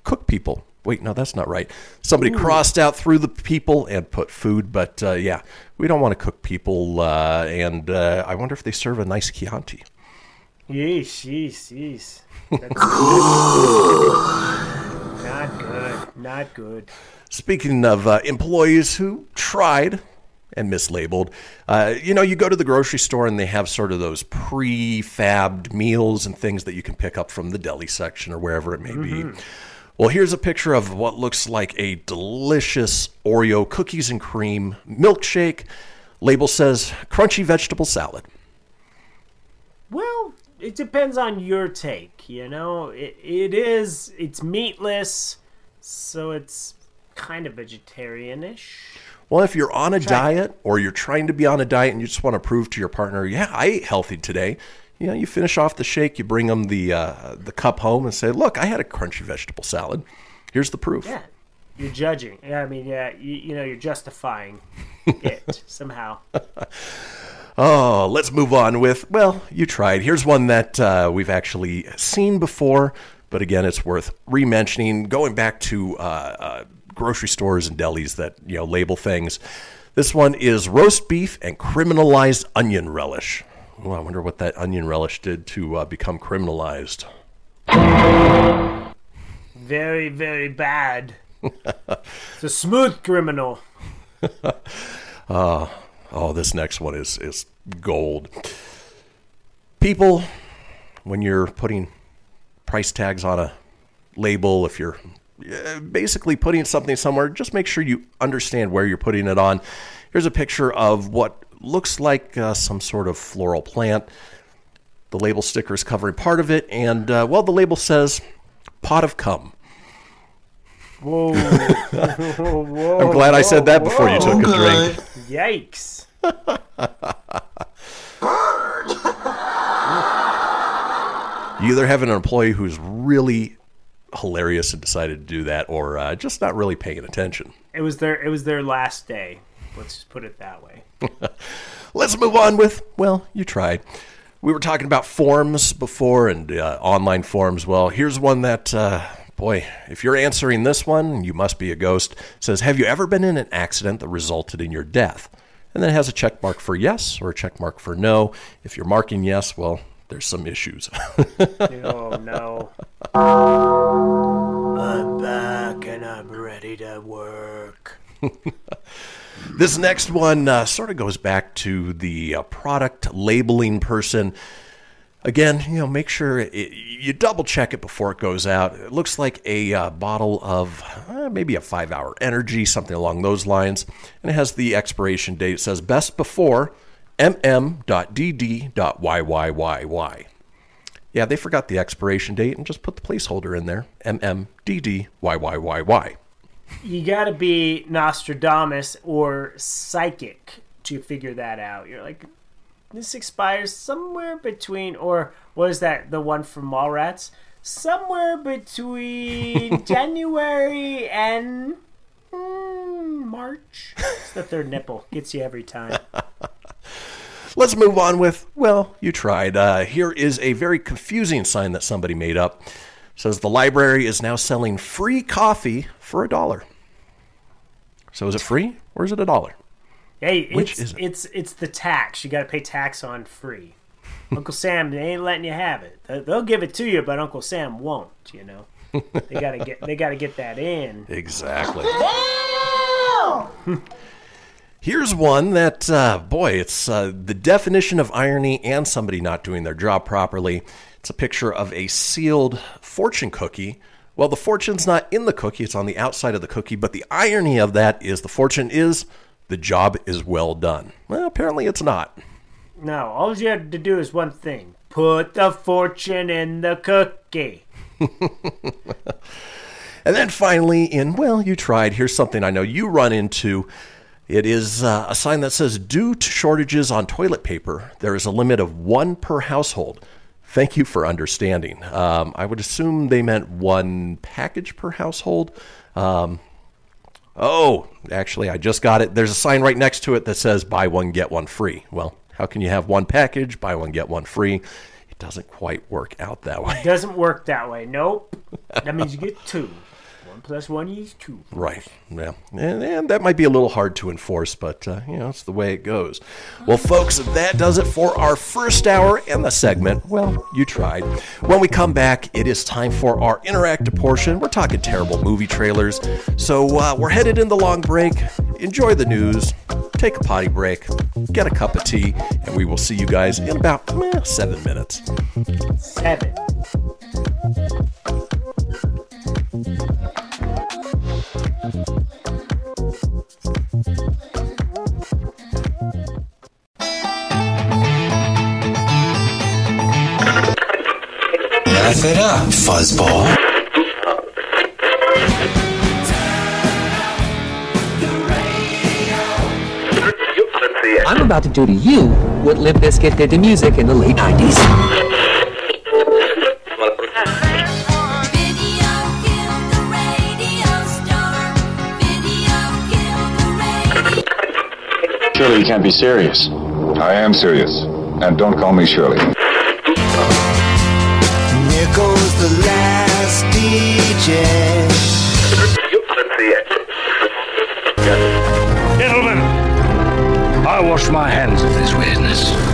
cook people. Wait, no, that's not right. Somebody crossed out through the people and put food, but uh, yeah, we don't want to cook people. Uh, and uh, I wonder if they serve a nice Chianti. Yeesh, yeesh, yeesh. Not good. Not good. Speaking of uh, employees who tried and mislabeled, uh, you know, you go to the grocery store and they have sort of those prefabbed meals and things that you can pick up from the deli section or wherever it may be. Well, here's a picture of what looks like a delicious Oreo cookies and cream milkshake. Label says crunchy vegetable salad. Well, it depends on your take, you know? It, it is, it's meatless, so it's kind of vegetarianish. Well, if you're on a diet or you're trying to be on a diet and you just want to prove to your partner, yeah, I ate healthy today. You know, you finish off the shake, you bring them the uh, the cup home, and say, "Look, I had a crunchy vegetable salad. Here's the proof." Yeah. You're judging. Yeah, I mean, yeah, you, you know, you're justifying it somehow. Oh, let's move on with. Well, you tried. Here's one that uh, we've actually seen before, but again, it's worth re-mentioning. Going back to uh, uh, grocery stores and delis that you know label things. This one is roast beef and criminalized onion relish. Oh, I wonder what that onion relish did to uh, become criminalized. Very, very bad. it's a smooth criminal. Uh, oh, this next one is is gold. People, when you're putting price tags on a label, if you're basically putting something somewhere, just make sure you understand where you're putting it on. Here's a picture of what looks like uh, some sort of floral plant. The label sticker is covering part of it, and uh, well, the label says "pot of cum." Whoa. whoa, I'm glad whoa, I said that before you took a drink. Yikes. you either have an employee who's really hilarious and decided to do that or uh, just not really paying attention. It was their it was their last day. Let's just put it that way. Let's move on with well, you tried. We were talking about forms before and uh, online forms. Well, here's one that uh, boy, if you're answering this one, you must be a ghost. It says, Have you ever been in an accident that resulted in your death? And then it has a check mark for yes or a check mark for no. If you're marking yes, well, there's some issues. oh no. I'm back and I'm ready to work. This next one uh, sort of goes back to the uh, product labeling person. Again, you know, make sure it, you double check it before it goes out. It looks like a uh, bottle of uh, maybe a five hour energy, something along those lines. And it has the expiration date. It says best before mm.dd.yyyy. Yeah, they forgot the expiration date and just put the placeholder in there mmddyyyy. You got to be Nostradamus or psychic to figure that out. You're like, this expires somewhere between, or what is that? The one from Mallrats? Somewhere between January and mm, March. It's the third nipple. Gets you every time. Let's move on with, well, you tried. Uh, here is a very confusing sign that somebody made up. It says the library is now selling free coffee for a dollar. So is it free or is it a dollar? Hey, Which it's, is it? it's it's the tax. You got to pay tax on free. Uncle Sam, they ain't letting you have it. They- They'll give it to you, but Uncle Sam won't. You know, they gotta get they gotta get that in. Exactly. Here's one that, uh, boy, it's uh, the definition of irony and somebody not doing their job properly. It's a picture of a sealed fortune cookie. Well, the fortune's not in the cookie, it's on the outside of the cookie, but the irony of that is the fortune is the job is well done. Well, apparently it's not. No, all you had to do is one thing: put the fortune in the cookie. And then finally, in Well, You Tried, here's something I know you run into. It is uh, a sign that says, Due to shortages on toilet paper, there is a limit of one per household. Thank you for understanding. Um, I would assume they meant one package per household. Um, oh, actually, I just got it. There's a sign right next to it that says, Buy one, get one free. Well, how can you have one package, buy one, get one free? It doesn't quite work out that way. It doesn't work that way. Nope. That means you get two. One plus is two. Right. Yeah. And, and that might be a little hard to enforce, but, uh, you know, it's the way it goes. Well, folks, that does it for our first hour and the segment. Well, you tried. When we come back, it is time for our interactive portion. We're talking terrible movie trailers. So uh, we're headed in the long break. Enjoy the news. Take a potty break. Get a cup of tea. And we will see you guys in about eh, seven minutes. Seven. Laugh it up, fuzzball. I'm about to do to you what Limp Bizkit did to music in the late 90s. Surely you can't be serious. I am serious. And don't call me Shirley. Last DJ. Gentlemen, I wash my hands of this weirdness.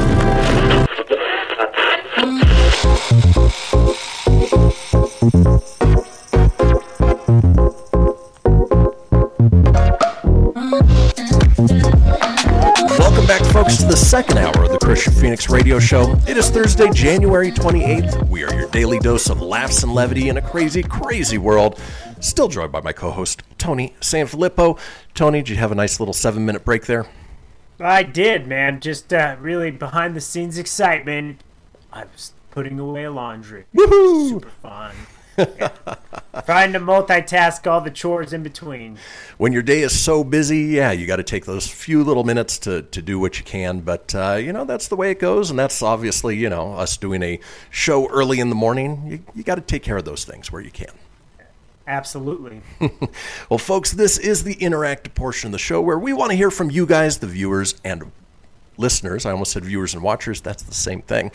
Fenix Radio Show. It is Thursday, January 28th. We are your daily dose of laughs and levity in a crazy, crazy world. Still joined by my co host, Tony Sanfilippo. Tony, did you have a nice little seven minute break there? I did, man. Just uh, really behind the scenes excitement. I was putting away laundry. Woohoo! Super fun. Trying to multitask all the chores in between. when your day is so busy, yeah, you got to take those few little minutes to, to do what you can. But, uh, you know, that's the way it goes. And that's obviously, you know, us doing a show early in the morning. You, you got to take care of those things where you can. Absolutely. Well, folks, this is the interactive portion of the show where we want to hear from you guys, the viewers and listeners. I almost said viewers and watchers. That's the same thing.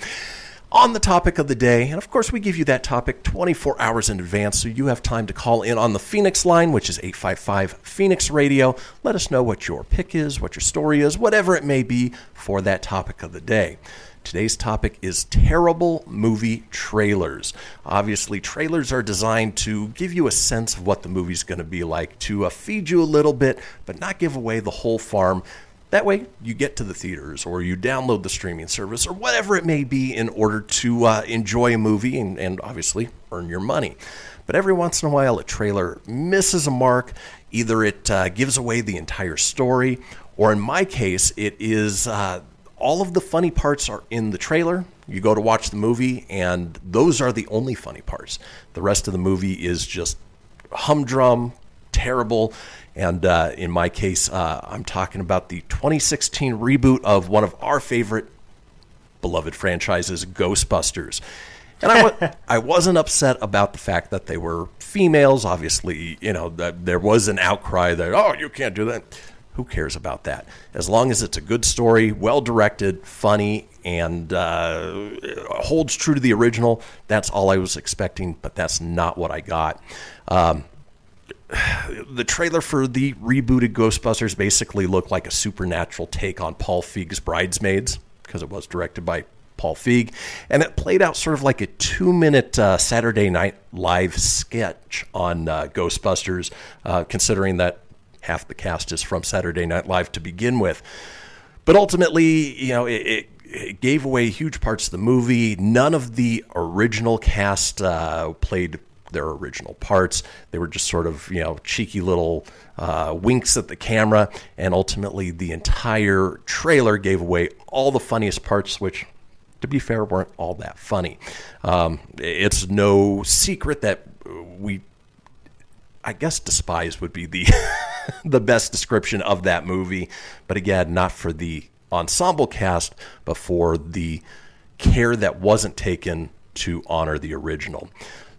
On the topic of the day, and of course, we give you that topic 24 hours in advance, so you have time to call in on the Fenix line, which is 855 Fenix Radio. Let us know what your pick is, what your story is, whatever it may be for that topic of the day. Today's topic is terrible movie trailers. Obviously, trailers are designed to give you a sense of what the movie's going to be like, to uh, feed you a little bit, but not give away the whole farm. That way, you get to the theaters or you download the streaming service or whatever it may be in order to uh, enjoy a movie and, and obviously earn your money. But every once in a while, a trailer misses a mark. Either it uh, gives away the entire story, or in my case, it is uh, all of the funny parts are in the trailer. You go to watch the movie, and those are the only funny parts. The rest of the movie is just humdrum, terrible. And uh, in my case, uh, I'm talking about the 2016 reboot of one of our favorite beloved franchises, Ghostbusters. And I, wa- I wasn't upset about the fact that they were females. Obviously, you know, that there was an outcry that, oh, you can't do that. Who cares about that? As long as it's a good story, well directed, funny, and uh, holds true to the original, that's all I was expecting, but that's not what I got. Um, the trailer for the rebooted Ghostbusters basically looked like a supernatural take on Paul Feig's Bridesmaids because it was directed by Paul Feig, and it played out sort of like a two-minute uh, Saturday Night Live sketch on uh, Ghostbusters, uh, considering that half the cast is from Saturday Night Live to begin with. But ultimately, you know, it, it, it gave away huge parts of the movie. None of the original cast uh, played their original parts. They were just sort of, you know, cheeky little uh, winks at the camera. And ultimately, the entire trailer gave away all the funniest parts, which, to be fair, weren't all that funny. Um, it's no secret that we I guess despise would be the the best description of that movie, but again, not for the ensemble cast, but for the care that wasn't taken to honor the original.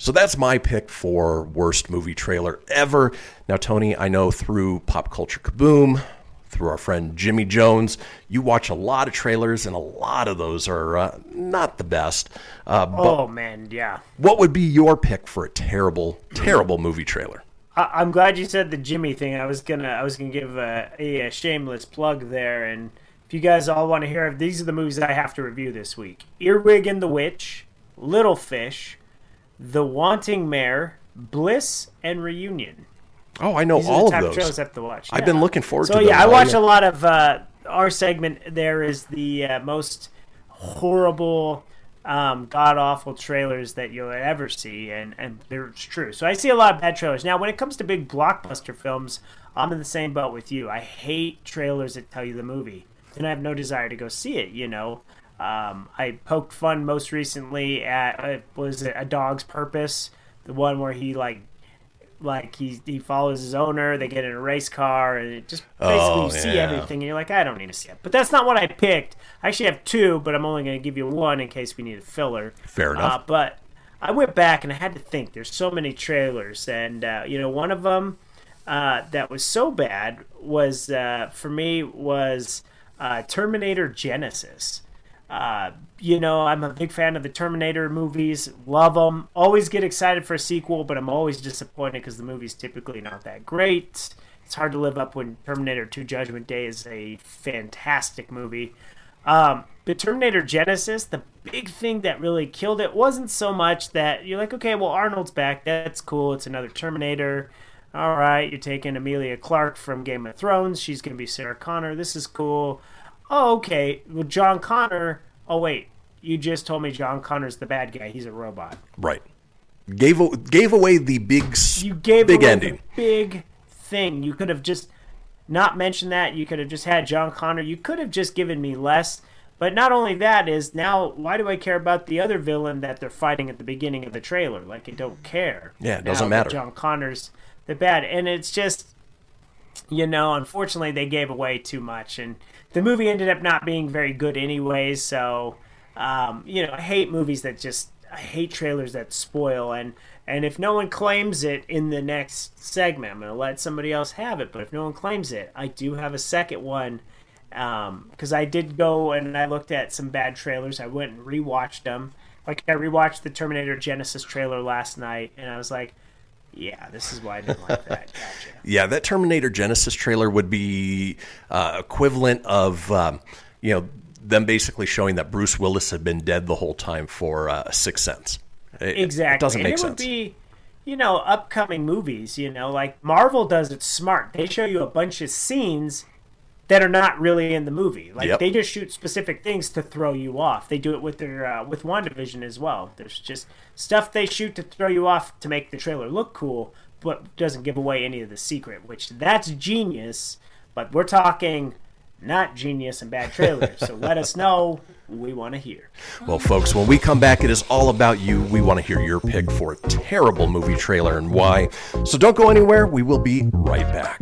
So that's my pick for worst movie trailer ever. Now, Tony, I know through Pop Culture Kaboom, through our friend Jimmy Jones, you watch a lot of trailers, and a lot of those are uh, not the best. Uh, but Oh man, yeah. what would be your pick for a terrible, terrible movie trailer? I, I'm glad you said the Jimmy thing. I was gonna, I was gonna give a, a, a shameless plug there, and if you guys all want to hear, these are the movies I have to review this week: Earwig and the Witch, Little Fish, The Wanting Mare, Bliss, and Reunion. Oh, I know These all of those. I have to watch. I've been looking forward so to them. yeah, I watch a lot of uh, our segment. There is the uh, most horrible, um, god awful trailers that you'll ever see, and and it's true. So I see a lot of bad trailers. Now, when it comes to big blockbuster films, I'm in the same boat with you. I hate trailers that tell you the movie, and I have no desire to go see it. You know. Um, I poked fun most recently at uh, was it a dog's purpose, the one where he like like he he follows his owner. They get in a race car, and it just basically Oh, you see yeah. everything, and you're like, I don't need to see it. But that's not what I picked. I actually have two, but I'm only going to give you one in case we need a filler. Fair enough. Uh, but I went back and I had to think. There's so many trailers, and uh, you know, one of them uh, that was so bad was uh, for me was uh, Terminator Genisys. Uh, you know, I'm a big fan of the Terminator movies. Love them. Always get excited for a sequel, but I'm always disappointed because the movie's typically not that great. It's hard to live up when Terminator 2 Judgment Day is a fantastic movie. Um, but Terminator Genisys, the big thing that really killed it wasn't so much that you're like, okay, well, Arnold's back. That's cool. It's another Terminator. All right, you're taking Emilia Clarke from Game of Thrones. She's going to be Sarah Connor. This is cool. Oh, okay. Well, John Connor. Oh, wait. You just told me John Connor's the bad guy. He's a robot. Right. Gave gave away the big You gave big away ending. the big thing. You could have just not mentioned that. You could have just had John Connor. You could have just given me less. But not only that is now, why do I care about the other villain that they're fighting at the beginning of the trailer? Like I don't care. Yeah, it doesn't matter. John Connor's the bad, and it's just you know, unfortunately, they gave away too much, and the movie ended up not being very good anyways. So, um, you know, I hate movies that just I hate trailers that spoil, and and if no one claims it in the next segment, I'm gonna let somebody else have it. But if no one claims it, I do have a second one because I did go and I looked at some bad trailers. I went and rewatched them. Like I rewatched the Terminator Genisys trailer last night, and I was like, "Yeah, this is why I didn't like that." Gotcha. Yeah, that Terminator Genisys trailer would be uh, equivalent of, um, you know, them basically showing that Bruce Willis had been dead the whole time for uh, Sixth Sense. It, exactly. It doesn't and make it sense. would be, you know, upcoming movies. You know, like Marvel does it smart. They show you a bunch of scenes that are not really in the movie. Like Yep. they just shoot specific things to throw you off. They do it with their uh, with WandaVision as well. There's just stuff they shoot to throw you off to make the trailer look cool, but doesn't give away any of the secret. Which that's genius. But we're talking not genius and bad trailers. so let us know. We want to hear. Well, folks, when we come back, it is all about you. We want to hear your pick for a terrible movie trailer and why. So don't go anywhere. We will be right back.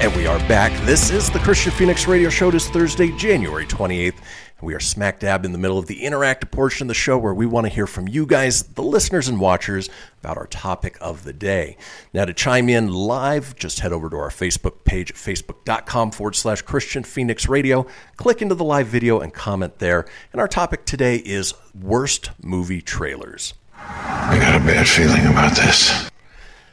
And we are back. This is the Kristian Fenix Radio Show. It is Thursday, January 28th. And we are smack dab in the middle of the interactive portion of the show where we want to hear from you guys, the listeners and watchers, about our topic of the day. Now, to chime in live, just head over to our Facebook page at facebook.com forward slash Kristian Fenix Radio. Click into the live video and comment there. And our topic today is worst movie trailers. I got a bad feeling about this.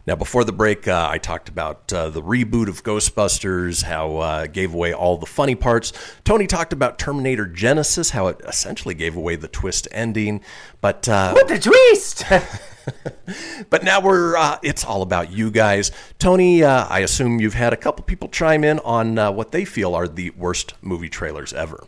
Now, before the break, uh, I talked about uh, the reboot of Ghostbusters, how uh, gave away all the funny parts. Tony talked about Terminator Genisys, how it essentially gave away the twist ending. But uh, What the twist? but now we're uh, it's all about you guys. Tony, uh, I assume you've had a couple people chime in on uh, what they feel are the worst movie trailers ever.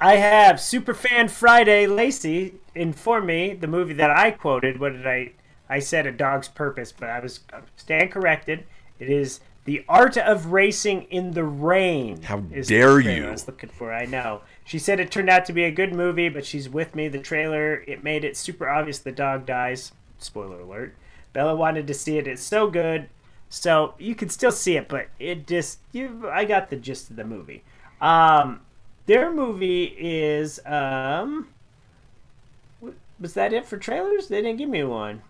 I have Superfan Friday Lacey inform me the movie that I quoted. What did I? I said A Dog's Purpose, but I was stand corrected. It is The Art of Racing in the Rain. How dare you. I was looking for. I know. She said it turned out to be a good movie, but she's with me. The trailer it made it super obvious the dog dies. Spoiler alert. Bella wanted to see it. It's so good. So you can still see it, but it just you. I got the gist of the movie. Um, their movie is um. Was that it for trailers? They didn't give me one.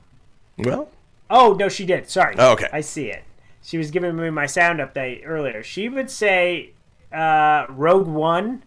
Well, Oh no, she did. Sorry. Oh, okay. I see it. She was giving me my sound update earlier. She would say uh, Rogue One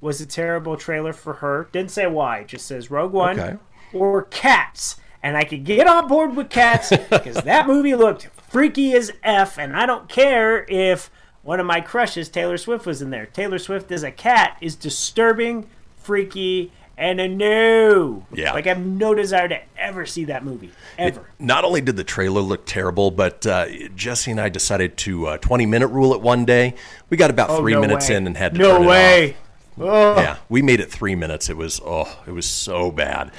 was a terrible trailer for her. Didn't say why. Just says Rogue One Okay. or Cats, and I could get on board with Cats because that movie looked freaky as f, and I don't care if one of my crushes, Taylor Swift, was in there. Taylor Swift as a cat is disturbing, freaky, and a no. Yeah. Like I have no desire to ever see that movie ever. Not only did the trailer look terrible, but uh, Jesse and I decided to uh, 20 minute rule it one day. We got about Oh, three no minutes way. in and had to No turn way. it Oh. Yeah, we made it three minutes. It was oh, it was so bad.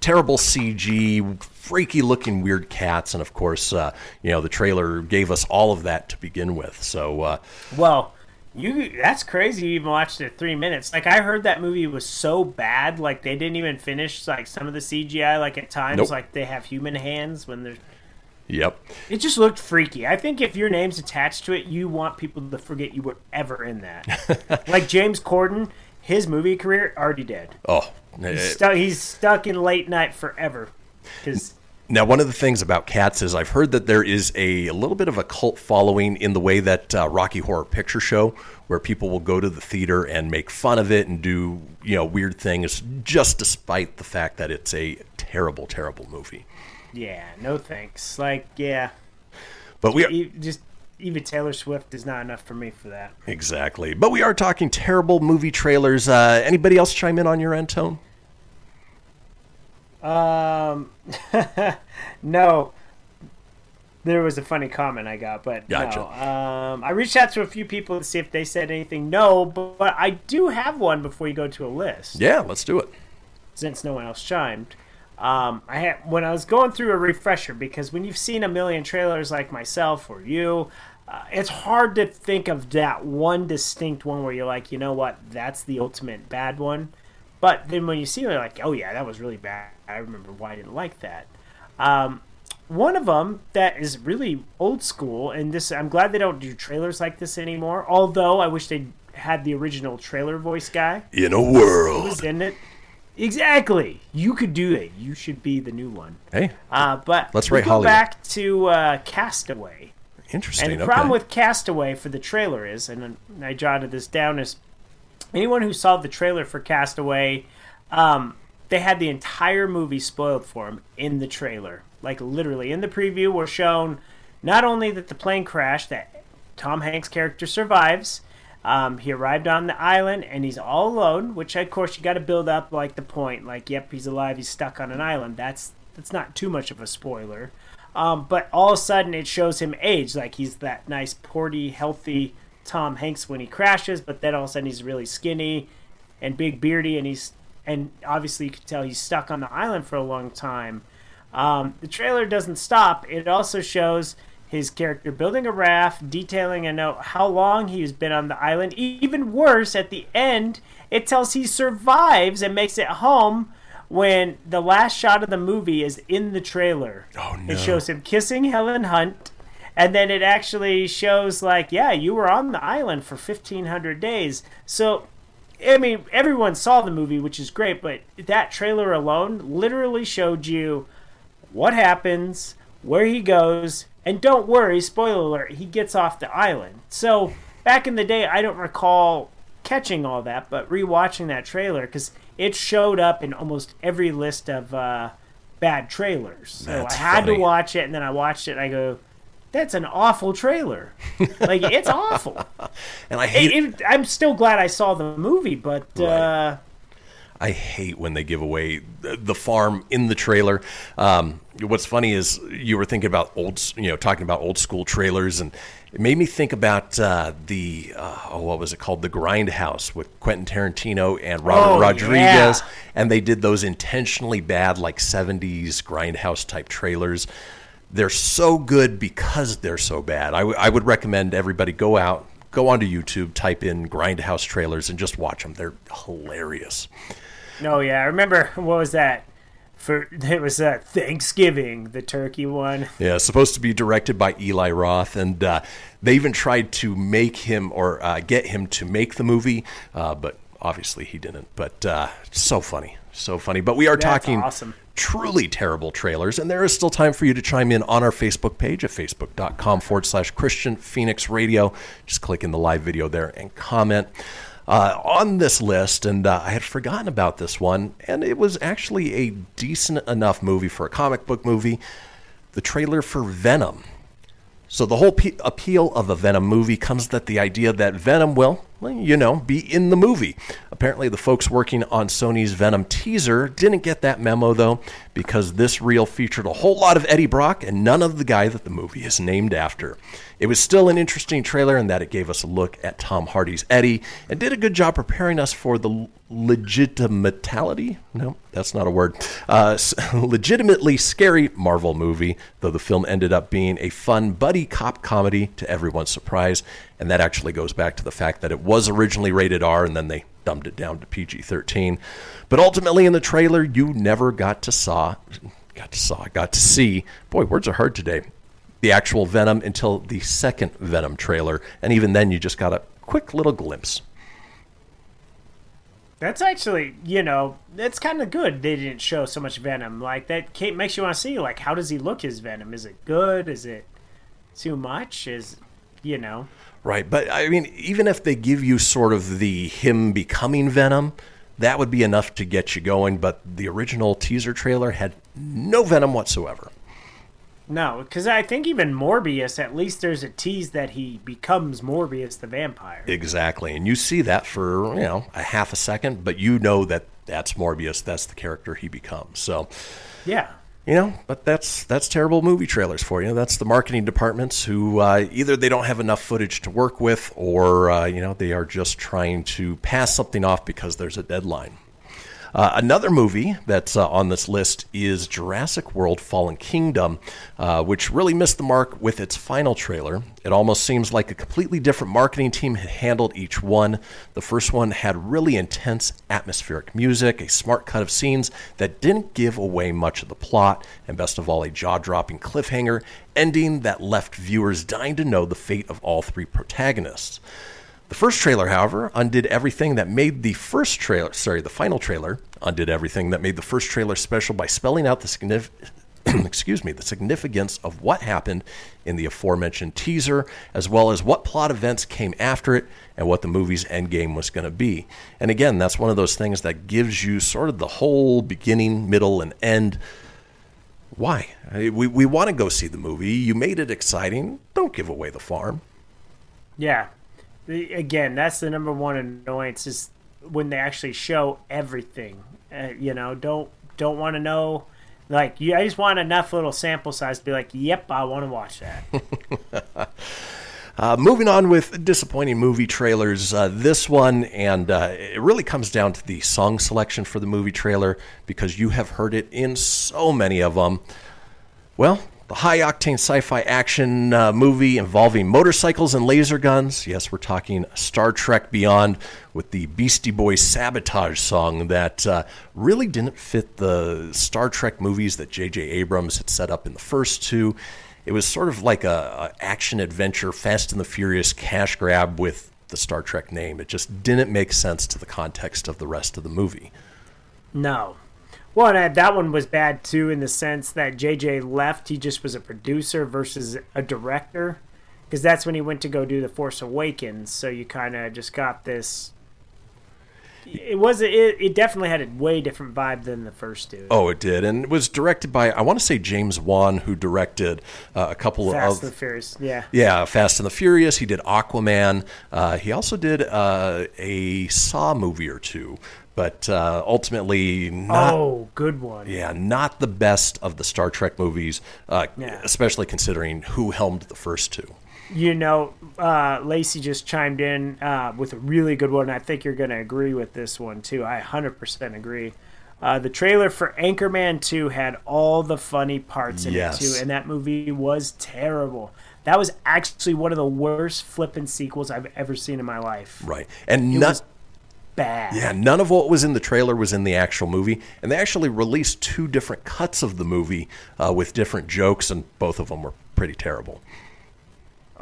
Terrible CG, freaky looking weird cats, and of course, uh, you know the trailer gave us all of that to begin with. So uh, Well, you that's crazy. You even watched it three minutes. Like I heard that movie was so bad. Like they didn't even finish like some of the CGI. Like at times, Nope. like they have human hands when they're. yep, It just looked freaky. I think if your name's attached to it, you want people to forget you were ever in that. like James Corden, his movie career already dead. oh. He's, eh, stuck. he's stuck in late night forever. Because Now, one of the things about cats is I've heard that there is a, a little bit of a cult following in the way that uh, Rocky Horror Picture Show, where people will go to the theater and make fun of it and do you know weird things, just despite the fact that it's a terrible, terrible movie. yeah, no thanks. Like yeah, But we you just even Taylor Swift is not enough for me for that. Exactly. But we are talking terrible movie trailers. Uh, anybody else chime in on your end, Tone? Um, no. There was a funny comment I got, but Gotcha. no. Um, I reached out to a few people to see if they said anything. No, but, but I do have one before you go to a list. Yeah, let's do it. Since no one else chimed, um, I had when I was going through a refresher because when you've seen a million trailers like myself or you, uh, it's hard to think of that one distinct one where you're like, you know what, that's the ultimate bad one. But then when you see it, you're like, oh yeah, that was really bad. I remember why I didn't like that. Um, one of them that is really old school, and this I'm glad they don't do trailers like this anymore. Although I wish they had the original trailer voice guy In a who world. was in it. Exactly, you could do it. You should be the new one. Hey, Uh, but Let's go Hollywood. back to uh, Castaway. interesting. And the okay. problem with Castaway for the trailer is, and I jotted this down, is anyone who saw the trailer for Castaway, um, they had the entire movie spoiled for them in the trailer. Like literally in the preview, we're shown not only that the plane crashed, that Tom Hanks' character survives. Um, he arrived on the island and he's all alone, which of course you got to build up like the point, like yep, he's alive, he's stuck on an island. That's that's not too much of a spoiler. Um, but all of a sudden it shows him age, like he's that nice, porty, healthy Tom Hanks when he crashes, but then all of a sudden he's really skinny and big beardy, and he's and obviously you can tell he's stuck on the island for a long time. Um, the trailer doesn't stop; it also shows his character building a raft, detailing a note how long he's been on the island. Even worse, at the end, it tells he survives and makes it home. When the last shot of the movie is in the trailer, Oh, no. it shows him kissing Helen Hunt, and then it actually shows like, yeah, you were on the island for fifteen hundred days. So, I mean, everyone saw the movie, which is great, but that trailer alone literally showed you what happens, where he goes, and don't worry, spoiler alert, he gets off the island. So back in the day, I don't recall catching all that, but rewatching that trailer because it showed up in almost every list of uh, bad trailers. So That's I had funny. to watch it, and then I watched it, and I go. That's an awful trailer. like it's awful. And I hate It- it- I'm still glad I saw the movie, but uh, I hate when they give away the the farm in the trailer. Um, what's funny is you were thinking about old, you know, talking about old school trailers, and it made me think about uh, the uh, oh, what was it called, the Grindhouse with Quentin Tarantino and Robert Oh, Rodriguez, yeah. and they did those intentionally bad, like '70s Grindhouse type trailers. They're so good because they're so bad. I, w- I would recommend everybody go out, go onto YouTube, type in Grindhouse trailers, and just watch them. They're hilarious. no, yeah, I remember what was that? For it was uh, Thanksgiving, the turkey one. Yeah, supposed to be directed by Eli Roth, and uh, they even tried to make him or uh, get him to make the movie, uh, but obviously he didn't. But uh, so funny, so funny. But we are That's talking awesome. Truly terrible trailers, and there is still time for you to chime in on our Facebook page at facebook.com forward slash Kristian Fenix Radio. Just click in the live video there and comment. Uh, on this list, and uh, I had forgotten about this one, and it was actually a decent enough movie for a comic book movie. The trailer for Venom. So the whole pe- appeal of a Venom movie comes that the idea that Venom will, well, you know, be in the movie. Apparently, the folks working on Sony's Venom teaser didn't get that memo though, because this reel featured a whole lot of Eddie Brock and none of the guy that the movie is named after. It was still an interesting trailer in that it gave us a look at Tom Hardy's Eddie and did a good job preparing us for the legitimatality. No, that's not a word. Uh, legitimately scary Marvel movie, though the film ended up being a fun buddy cop comedy to everyone's surprise. And that actually goes back to the fact that it was originally rated R and then they dumbed it down to PG 13. But ultimately, in the trailer, you never got to saw, got to saw, got to see. Boy, words are hard today. The actual Venom until the second Venom trailer, and even then, you just got a quick little glimpse. That's actually, you know, that's kind of good. They didn't show so much Venom. Like that ca- makes you want to see, like, how does he look? His Venom is it good? Is it too much? Is you know? Right, but I mean, even if they give you sort of the him becoming Venom, that would be enough to get you going. But the original teaser trailer had no Venom whatsoever. No, because I think even Morbius, at least there's a tease that he becomes Morbius the vampire. Exactly. And you see that for, you know, a half a second, but you know that that's Morbius. That's the character he becomes. So, Yeah. You know, but that's that's terrible movie trailers for you. That's the marketing departments who uh, either they don't have enough footage to work with or, uh, you know, they are just trying to pass something off because there's a deadline. Uh, another movie that's uh, on this list is Jurassic World Fallen Kingdom, uh, which really missed the mark with its final trailer. It almost seems like a completely different marketing team had handled each one. The first one had really intense atmospheric music, a smart cut of scenes that didn't give away much of the plot, and best of all, a jaw dropping cliffhanger ending that left viewers dying to know the fate of all three protagonists. The first trailer, however, undid everything that made the first trailer, sorry, the final trailer undid everything that made the first trailer special by spelling out the excuse me, the significance of what happened in the aforementioned teaser, as well as what plot events came after it and what the movie's end game was going to be. And again, that's one of those things that gives you sort of the whole beginning, middle, and end. Why? We, we want to go see the movie. You made it exciting. Don't give away the farm. Yeah. Again, that's the number one annoyance is when they actually show everything. Uh, you know, don't don't want to know. Like, you, I just want enough little sample size to be like, "Yep, I want to watch that." Uh, moving on with disappointing movie trailers, uh, this one, and uh, it really comes down to the song selection for the movie trailer because you have heard it in so many of them. Well, the high octane sci fi action uh, movie involving motorcycles and laser guns. Yes, we're talking Star Trek Beyond with the Beastie Boys Sabotage song that uh, really didn't fit the Star Trek movies that J.J. Abrams had set up in the first two. It was sort of like a, a action adventure, Fast and the Furious cash grab with the Star Trek name. It just didn't make sense to the context of the rest of the movie. No. Well, and uh, that one was bad too in the sense that JJ left. He just was a producer versus a director, because that's when he went to go do The Force Awakens. So you kind of just got this. It was it, it definitely had a way different vibe than the first two. Oh, it did, and it was directed by I want to say James Wan, who directed uh, a couple Fast of and the Furious, yeah. yeah, Fast and the Furious. He did Aquaman. Uh, he also did uh, a Saw movie or two, but uh, ultimately not. oh, good one. Yeah, not the best of the Star Trek movies, uh, Yeah. especially considering who helmed the first two. You know, uh, Lacey just chimed in uh, with a really good one. I think you're going to agree with this one too. I 100% agree. Uh, the trailer for Anchorman 2 had all the funny parts in Yes. it too, and that movie was terrible. That was actually one of the worst flippin' sequels I've ever seen in my life. Right, and was bad. Yeah, none of what was in the trailer was in the actual movie, and they actually released two different cuts of the movie uh, with different jokes, and both of them were pretty terrible.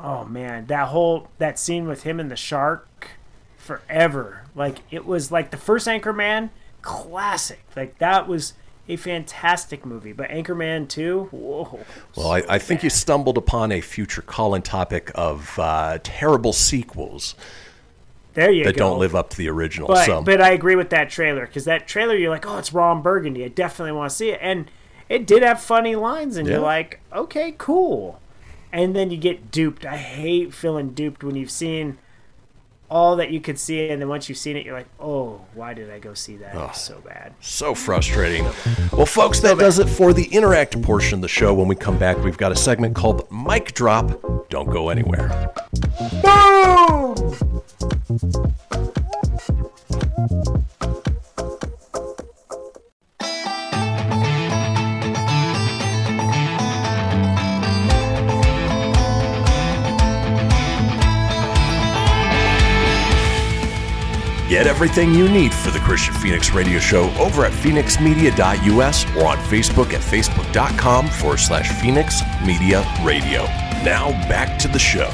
Oh man, that whole that scene with him and the shark, forever. Like it was like the first Anchorman, classic. Like that was a fantastic movie. But Anchorman two, whoa. Well, I, I think you stumbled upon a future call-in topic of uh, terrible sequels There you that go. don't live up to the original. But so, but I agree with that trailer because that trailer you're like, oh, it's Ron Burgundy. I definitely want to see it, and it did have funny lines, and Yeah. you're like, okay, cool. And then you get duped. I hate feeling duped when you've seen all that you could see, and then once you've seen it, you're like, oh, why did I go see that? Was so bad. so frustrating. Well, folks, that does it for the interactive portion of the show. When we come back, we've got a segment called Mic Drop. Don't go anywhere. Boom! Get everything you need for the Kristian Fenix Radio Show over at fenixmedia.us or on Facebook at facebook.com forward slash Fenix Media Radio. Now back to the show.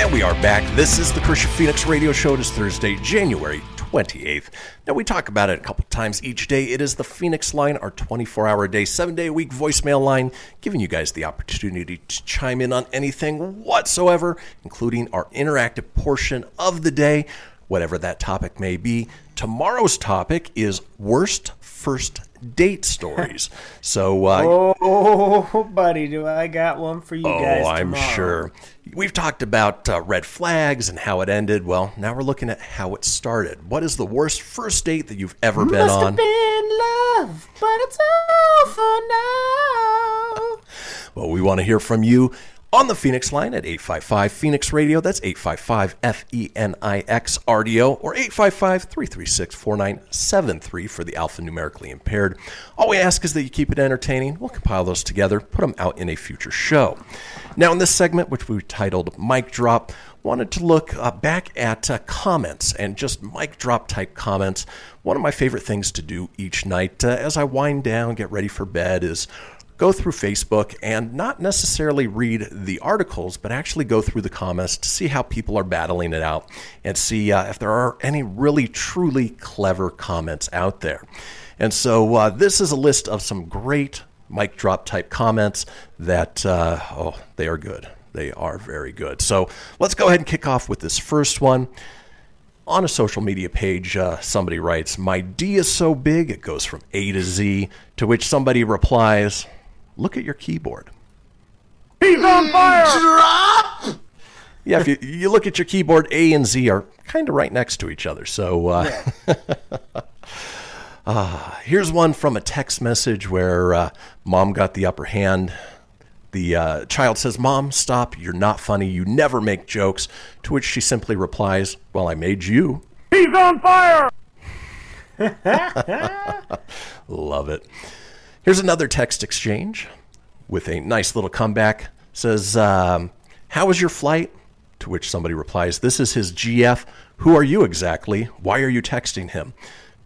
And we are back. This is the Kristian Fenix Radio Show. It is Thursday, January 28th. Now, we talk about it a couple times each day. It is the Fenix line, our 24 hour day, seven day a week voicemail line, giving you guys the opportunity to chime in on anything whatsoever, including our interactive portion of the day, whatever that topic may be. Tomorrow's topic is worst first date stories. So, uh, Oh, buddy, do I got one for you guys? Oh, I'm sure. We've talked about uh, red flags and how it ended. Well, now we're looking at how it started. What is the worst first date that you've ever been Must on? have been love, but it's over now. Well, we want to hear from you on the Fenix line at 855 Fenix Radio. That's 855 F E N I X RDO or 855 336 4973 for the alphanumerically impaired. All we ask is that you keep it entertaining. We'll compile those together, put them out in a future show. Now, in this segment, which we titled Mic Drop, wanted to look uh, back at uh, comments and just mic drop type comments. One of my favorite things to do each night uh, as I wind down, get ready for bed, is go through Facebook and not necessarily read the articles, but actually go through the comments to see how people are battling it out and see uh, if there are any really truly clever comments out there. And so uh, this is a list of some great mic drop type comments that, uh, oh, they are good. They are very good. So let's go ahead and kick off with this first one. On a social media page, uh, somebody writes, My D is so big it goes from A to Z, to which somebody replies, Look at your keyboard. He's on fire! Drop! Yeah, if you, you look at your keyboard, A and Z are kind of right next to each other. So uh, uh, here's one from a text message where uh, mom got the upper hand. The uh, child says, Mom, stop. You're not funny. You never make jokes. To which she simply replies, Well, I made you. He's on fire! Love it. Here's another text exchange with a nice little comeback. Says, um, How was your flight? To which somebody replies, This is his GF. Who are you exactly? Why are you texting him?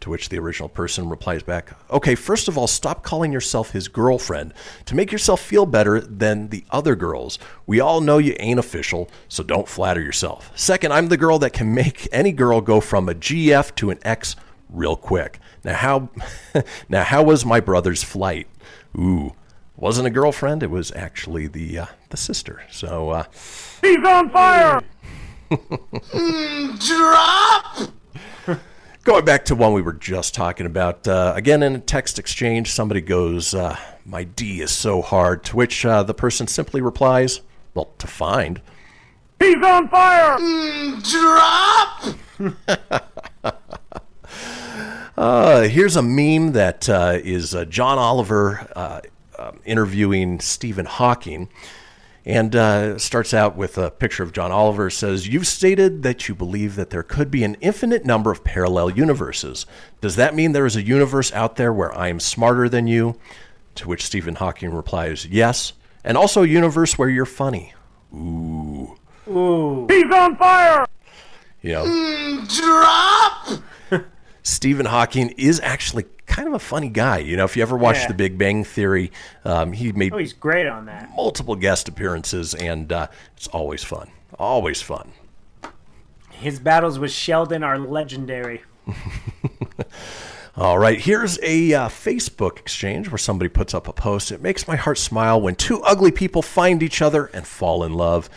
To which the original person replies back, Okay, first of all, stop calling yourself his girlfriend to make yourself feel better than the other girls. We all know you ain't official, so don't flatter yourself. Second, I'm the girl that can make any girl go from a GF to an X real quick. Now how now how was my brother's flight? Ooh, wasn't a girlfriend. It was actually the uh, the sister. So uh, He's on fire! Drop! going back to one we were just talking about uh, again in a text exchange, somebody goes, uh, "My D is so hard." To which uh, the person simply replies, "Well, to find." He's on fire! Drop! Uh, here's a meme that uh, is uh, John Oliver uh, uh, interviewing Stephen Hawking. And uh, starts out with a picture of John Oliver. Says, You've stated that you believe that there could be an infinite number of parallel universes. Does that mean there is a universe out there where I am smarter than you? To which Stephen Hawking replies, Yes. And also a universe where you're funny. Ooh. Ooh. He's on fire! You know, Drop! Stephen Hawking is actually kind of a funny guy. You know, if you ever watched Yeah. The Big Bang Theory, um, he made Oh, he's great on that. multiple guest appearances, and uh, it's always fun. Always fun. His battles with Sheldon are legendary. All right, here's a uh, Facebook exchange where somebody puts up a post. It makes my heart smile when two ugly people find each other and fall in love.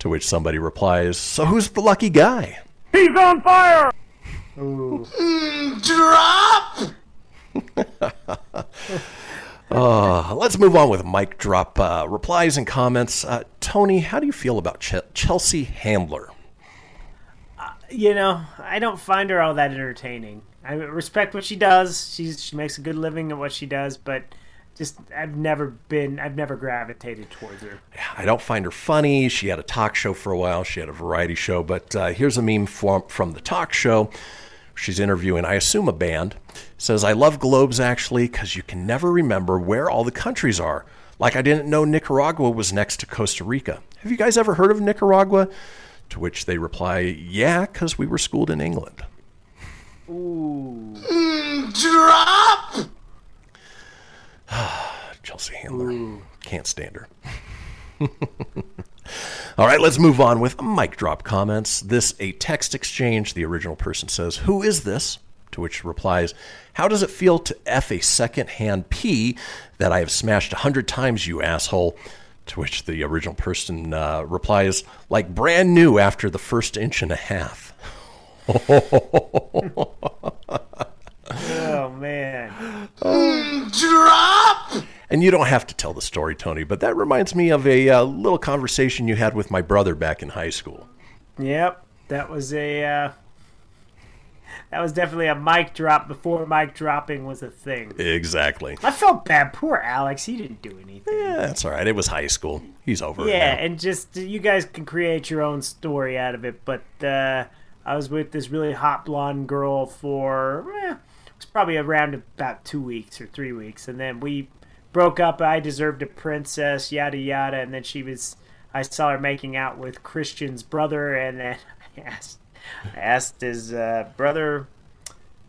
To which somebody replies, So who's the lucky guy? He's on fire! Drop! Uh, let's move on with mic drop uh, replies and comments. Uh, Tony, how do you feel about Ch- Chelsea Handler? You know, I don't find her all that entertaining. I respect what she does. She's she makes a good living at what she does, but just I've never been I've never gravitated towards her. I don't find her funny. She had a talk show for a while. She had a variety show. But uh, here's a meme from, from the talk show. She's interviewing, I assume, a band. Says, I love globes actually because you can never remember where all the countries are. Like I didn't know Nicaragua was next to Costa Rica. Have you guys ever heard of Nicaragua? To which they reply, Yeah, because we were schooled in England. Ooh. Mm, drop! Chelsea Handler. Can't stand her. All right, let's move on with mic drop comments. This a text exchange. The original person says, "Who is this?" To which replies, "How does it feel to f a second-hand P that I have smashed a hundred times, you asshole?" To which the original person uh, replies, "Like brand new after the first inch and a half." Oh man. Oh And you don't have to tell the story, Tony, but that reminds me of a uh, little conversation you had with my brother back in high school. Yep, that was a uh, that was definitely a mic drop before mic dropping was a thing. Exactly. I felt bad. Poor Alex. He didn't do anything. Yeah, that's all right. It was high school. He's over it Yeah, and just you guys can create your own story out of it. But uh, I was with this really hot blonde girl for eh, it was probably around about two weeks or three weeks, and then we broke up. I deserved a princess, yada yada, and then she was. I saw her making out with Kristian's brother, and then I asked, I asked his uh, brother.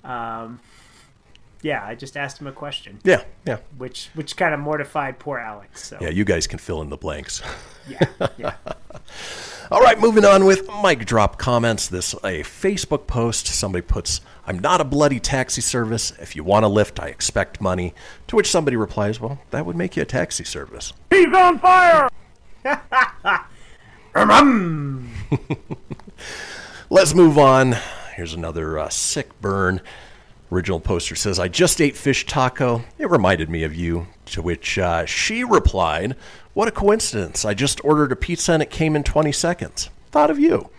Um, yeah, I just asked him a question. Yeah, yeah. Which which kind of mortified poor Alex. So Yeah, you guys can fill in the blanks. yeah, yeah. All right, moving on with mic drop comments. This a Facebook post. Somebody puts, "I'm not a bloody taxi service. If you want a lift, I expect money." To which somebody replies, "Well, that would make you a taxi service." He's on fire! Let's move on. Here's another uh, sick burn. Original poster says, I just ate fish taco. It reminded me of you. To which uh, she replied, What a coincidence. I just ordered a pizza and it came in 20 seconds. Thought of you.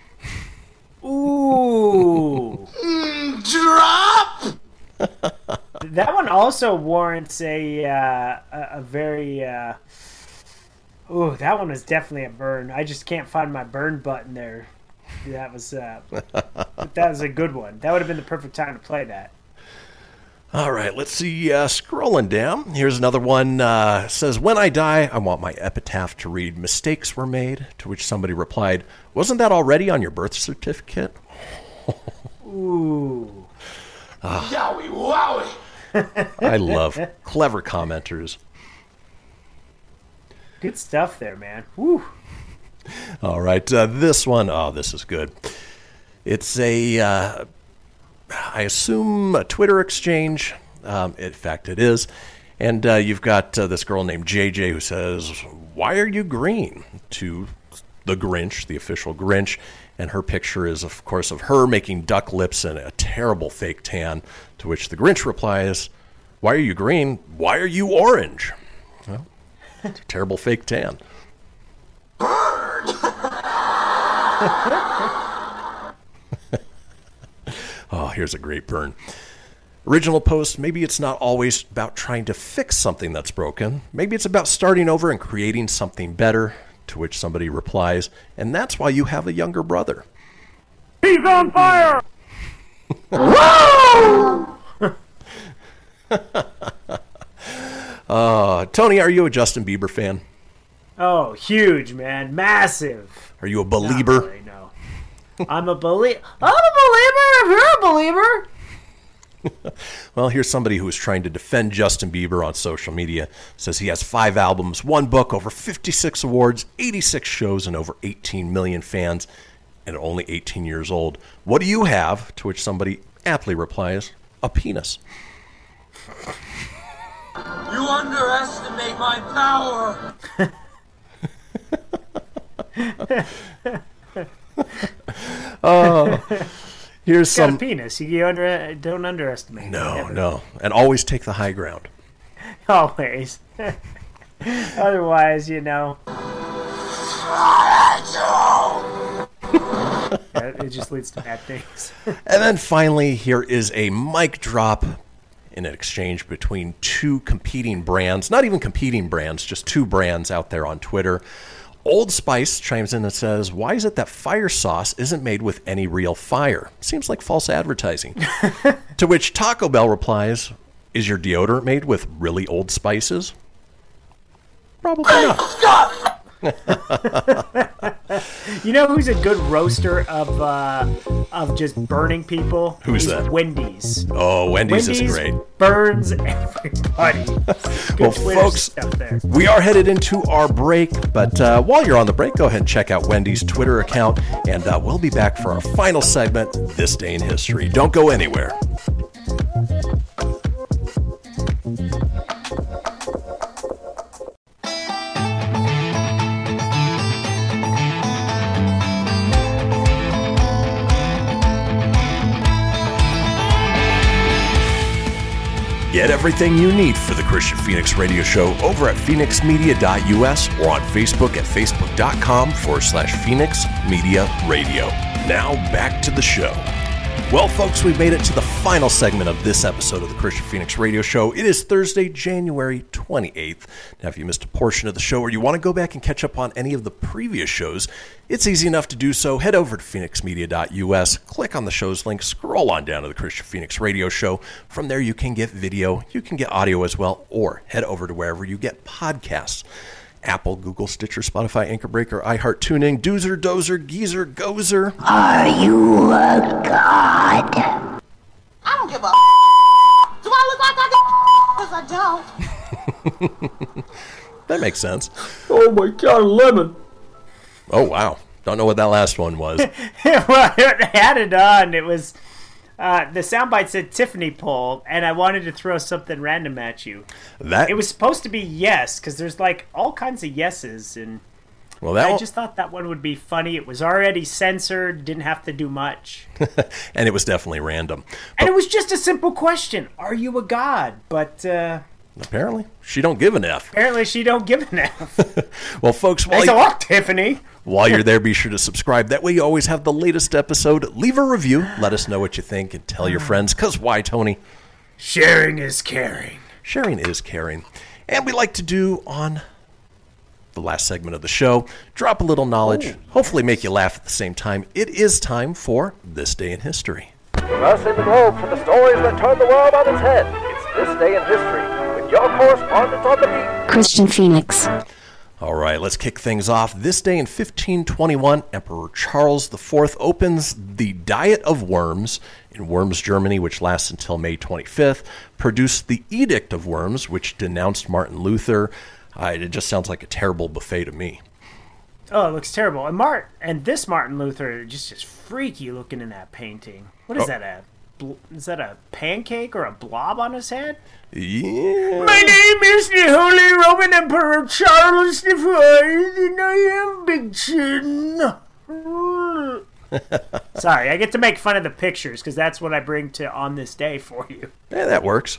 Ooh. Drop! that one also warrants a uh, a, a very. Uh, ooh, that one was definitely a burn. I just can't find my burn button there. That was uh, that was a good one. That would have been the perfect time to play that. All right, let's see. Uh, scrolling down, here's another one. Uh, says, "When I die, I want my epitaph to read: Mistakes were made." To which somebody replied, "Wasn't that already on your birth certificate?" Ooh. Yowie wowie! I love clever commenters. Good stuff there, man. Woo. All right, uh, this one, oh, this is good. It's a, uh, I assume, a Twitter exchange. Um, in fact, it is. And uh, you've got uh, this girl named JJ who says, Why are you green? to the Grinch, the official Grinch. And her picture is, of course, of her making duck lips and a terrible fake tan. To which the Grinch replies, Why are you green? Why are you orange? Well, it's a terrible fake tan. oh, here's a great burn. Original post maybe it's not always about trying to fix something that's broken. Maybe it's about starting over and creating something better. To which somebody replies, and that's why you have a younger brother. He's on fire! Uh, Tony, are you a Justin Bieber fan? Oh, huge, man. Massive. Are you a believer? Really, no. I'm a believer. I'm a believer if you're a believer. Well, here's somebody who is trying to defend Justin Bieber on social media. Says he has five albums, one book, over 56 awards, 86 shows, and over 18 million fans, and only 18 years old. What do you have? To which somebody aptly replies, a penis. You underestimate my power! Oh, here's He's got some. a penis. You under, don't underestimate. it. No, Never. no, and always take the high ground. Always. Otherwise, you know. it just leads to bad things. And then finally, here is a mic drop in an exchange between two competing brands, not even competing brands, just two brands out there on Twitter. Old Spice chimes in and says, Why is it that fire sauce isn't made with any real fire? Seems like false advertising. to which Taco Bell replies, Is your deodorant made with really old spices? Probably not. You know who's a good roaster of uh, of just burning people? Who's Is that? Wendy's. Oh, Wendy's, is great. burns everybody. Well, folks. We are headed into our break, but uh, while you're on the break, go ahead and check out Wendy's Twitter account, and uh, we'll be back for our final segment, This Day in History. Don't go anywhere. Get everything you need for the Kristian Fenix Radio Show over at fenixmedia.us or on Facebook at facebook.com forward slash Fenix Media Radio. Now back to the show. Well, folks, we've made it to the final segment of this episode of the Kristian Fenix Radio Show. It is Thursday, January 28th. Now, if you missed a portion of the show or you want to go back and catch up on any of the previous shows, it's easy enough to do so. Head over to fenixmedia.us, click on the show's link, scroll on down to the Kristian Fenix Radio Show. From there, you can get video, you can get audio as well, or head over to wherever you get podcasts. Apple, Google, Stitcher, Spotify, Anchor Breaker, iHeart, TuneIn, Doozer, Dozer, Geezer, Gozer. Are you a god? I don't give a Do I look like I Because I don't. That makes sense. Oh my god, lemon. Oh, wow. Don't know what that last one was. well, I had it on. It was uh, the soundbite said Tiffany poll, and I wanted to throw something random at you. That It was supposed to be yes, because there's like all kinds of yeses, and well, that I just thought that one would be funny. It was already censored, didn't have to do much, and it was definitely random. and it was just a simple question: Are you a god? But uh, Apparently, she don't give an F. apparently, she don't give an F. Well, folks, while, a you, Tiffany. While you're there, be sure to subscribe. That way, you always have the latest episode. Leave a review. Let us know what you think and tell your friends. Because why, Tony? Sharing is caring. Sharing is caring. And we like to do on the last segment of the show drop a little knowledge, hopefully make you laugh at the same time. It is time for This Day in History. Crossing the globe for the stories that turn the world on its head. It's this day in history with your correspondent on the beat. Kristian Fenix. All right, let's kick things off. This day in 1521, Emperor Charles IV opens the Diet of Worms in Worms, Germany, which lasts until May 25th, produced the Edict of Worms, which denounced Martin Luther. Uh, it just sounds like a terrible buffet to me. Oh, it looks terrible. And Mart and this Martin Luther just just freaky looking in that painting. What is Oh. that? A bl- is that a pancake or a blob on his head? Yeah. My name is the Holy Roman Emperor Charles the Fourth, and I have big chin. Sorry, I get to make fun of the pictures because that's what I bring to on this day for you. Yeah, that works.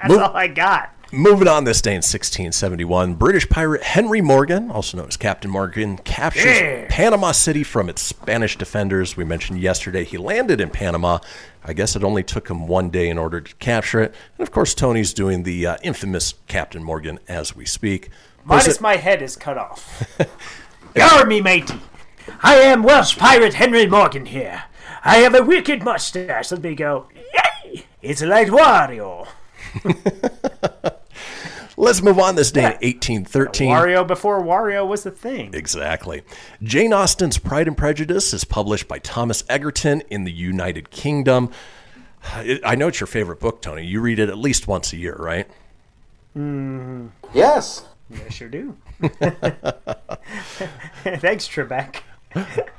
That's Move- all I got. Moving on this day in 1671, British pirate Henry Morgan, also known as Captain Morgan, captures Yeah. Panama City from its Spanish defenders. We mentioned yesterday he landed in Panama. I guess it only took him one day in order to capture it. And of course, Tony's doing the uh, infamous Captain Morgan as we speak. Minus Person- my head is cut off. Yar me, matey. I am Welsh pirate Henry Morgan here. I have a wicked mustache. Let me go. Yay! It's like Wario. Let's move on this day in 1813. Wario before Wario was a thing. Exactly. Jane Austen's Pride and Prejudice is published by Thomas Egerton in the United Kingdom. I know it's your favorite book, Tony. You read it at least once a year, right? Mm, Yes. I sure do. Thanks, Trebek.